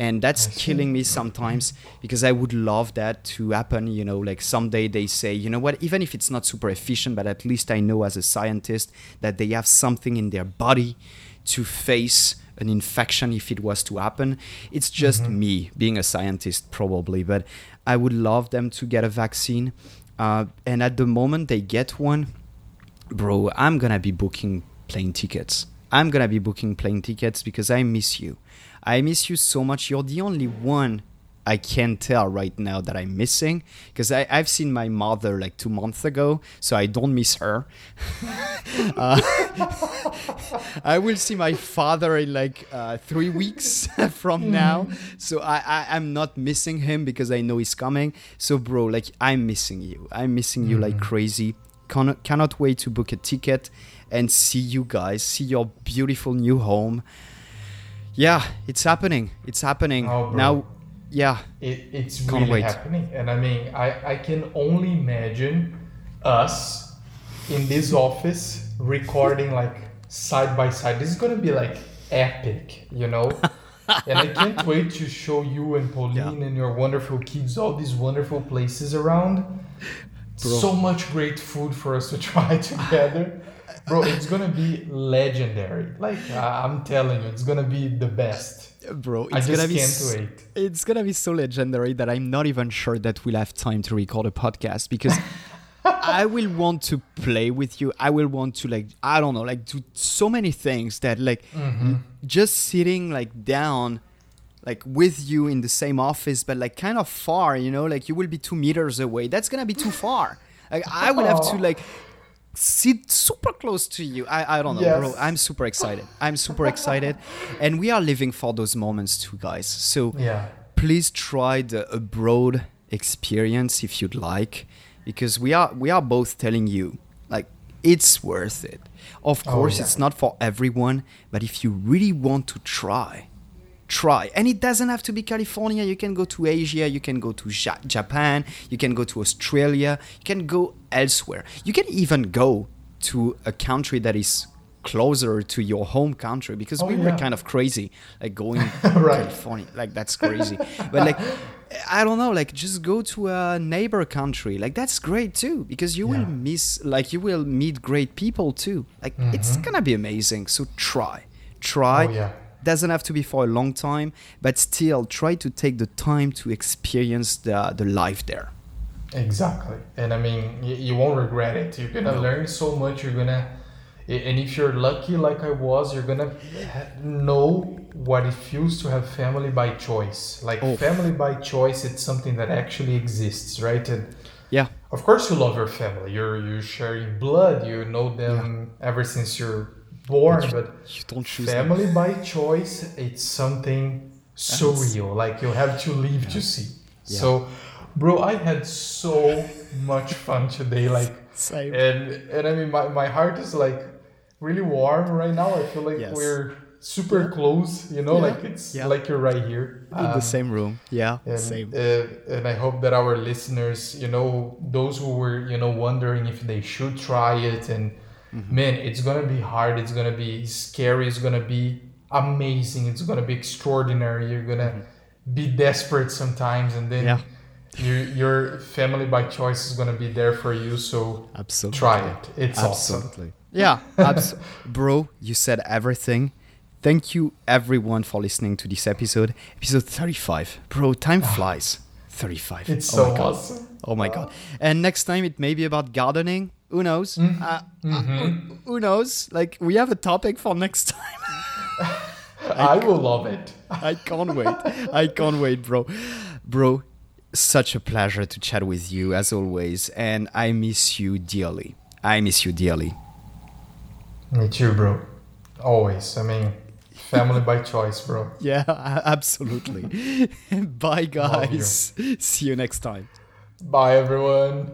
and that's killing me sometimes because I would love that to happen. You know, like someday they say, you know what, even if it's not super efficient, but at least I know as a scientist that they have something in their body to face an infection if it was to happen. It's just me being a scientist, probably, but I would love them to get a vaccine. Uh, and at the moment they get one, bro, I'm gonna be booking plane tickets. I'm gonna be booking plane tickets because I miss you. I miss you so much. You're the only one I can tell right now that I'm missing because I've seen my mother like two months ago, so I don't miss her. [LAUGHS] uh, [LAUGHS] I will see my father in like uh, three weeks [LAUGHS] from now, so I, I I'm not missing him because I know he's coming. So bro, like I'm missing you. I'm missing you like crazy. Cannot cannot wait to book a ticket and see you guys, see your beautiful new home. Yeah, it's happening. It's happening Oh, now. Yeah, It, it's Can't really wait. happening. And I mean, I, I can only imagine us in this office recording like side by side. This is going to be like epic, you know? [LAUGHS] and I can't wait to show you and Pauline Yeah. and your wonderful kids all these wonderful places around. So much great food for us to [LAUGHS] try together. Bro, it's gonna be legendary. Like I'm telling you, it's gonna be the best. bro. It's I just gonna be can't s- wait. it's gonna be so legendary that I'm not even sure that we'll have time to record a podcast because [LAUGHS] I will want to play with you. I will want to like I don't know, like do so many things that like Mm-hmm. just sitting like down like with you in the same office but like kind of far, you know, like you will be two meters away. That's gonna be too far. Like I will have to [LAUGHS] like sit super close to you. I, I don't know, bro. I'm super excited. I'm super excited. [LAUGHS] And we are living for those moments too, guys. So Yeah. please try the abroad experience if you'd like because we are we are both telling you like it's worth it of Oh, course yeah. it's not for everyone but if you really want to try try and it doesn't have to be california you can go to asia you can go to ja- japan you can go to australia you can go elsewhere you can even go to a country that is closer to your home country because Oh, we were kind of crazy like going [LAUGHS] Right. California. Like that's crazy. but like I don't know, like just go to a neighbor country. Like that's great too because you will miss like you will meet great people too. Like it's going to be amazing. So try. Try. Mm-hmm. Oh, yeah. Doesn't have to be for a long time, but still try to take the time to experience the the life there. Exactly. And I mean, you, you won't regret it. You're gonna learn so much. You're gonna, and if you're lucky like I was, you're gonna know what it feels to have family by choice. Like Oh. family by choice, it's something that actually exists, right? And Yeah. of course, you love your family. You're you're sharing blood. You know them ever since you're born, but You don't choose family by choice it's something surreal like you have to leave to see so bro i had so much fun today like Same. and and i mean my, my heart is like really warm right now i feel like Yes. we're super close you know Yeah. like it's Yeah. like you're right here In the Um, same room. Yeah. and, Same. uh, and I hope that our listeners, you know, those who were, you know, wondering if they should try it, and Mm-hmm. man, it's gonna be hard. It's gonna be scary. It's gonna be amazing. It's gonna be extraordinary. You're gonna be desperate sometimes, and then Mm-hmm. Yeah. your your family by choice is gonna be there for you. So Absolutely. try it. It's awesome. Absolutely. Yeah, abs- [LAUGHS] bro, you said everything. Thank you everyone for listening to this episode, episode 35. Bro, time flies. 35. Ah. It's oh so awesome. Oh my god. And next time it may be about gardening. Who knows? Mm-hmm. Uh, uh, who, knows? Like we have a topic for next time. [LAUGHS] I will love it. [LAUGHS] I can't wait. I can't wait, bro. Bro, such a pleasure to chat with you as always, and I miss you dearly. I miss you dearly. Me too, bro. Always. I mean, family by choice, bro. [LAUGHS] Yeah, absolutely. Bye, Love you. guys. See you next time. Bye, everyone.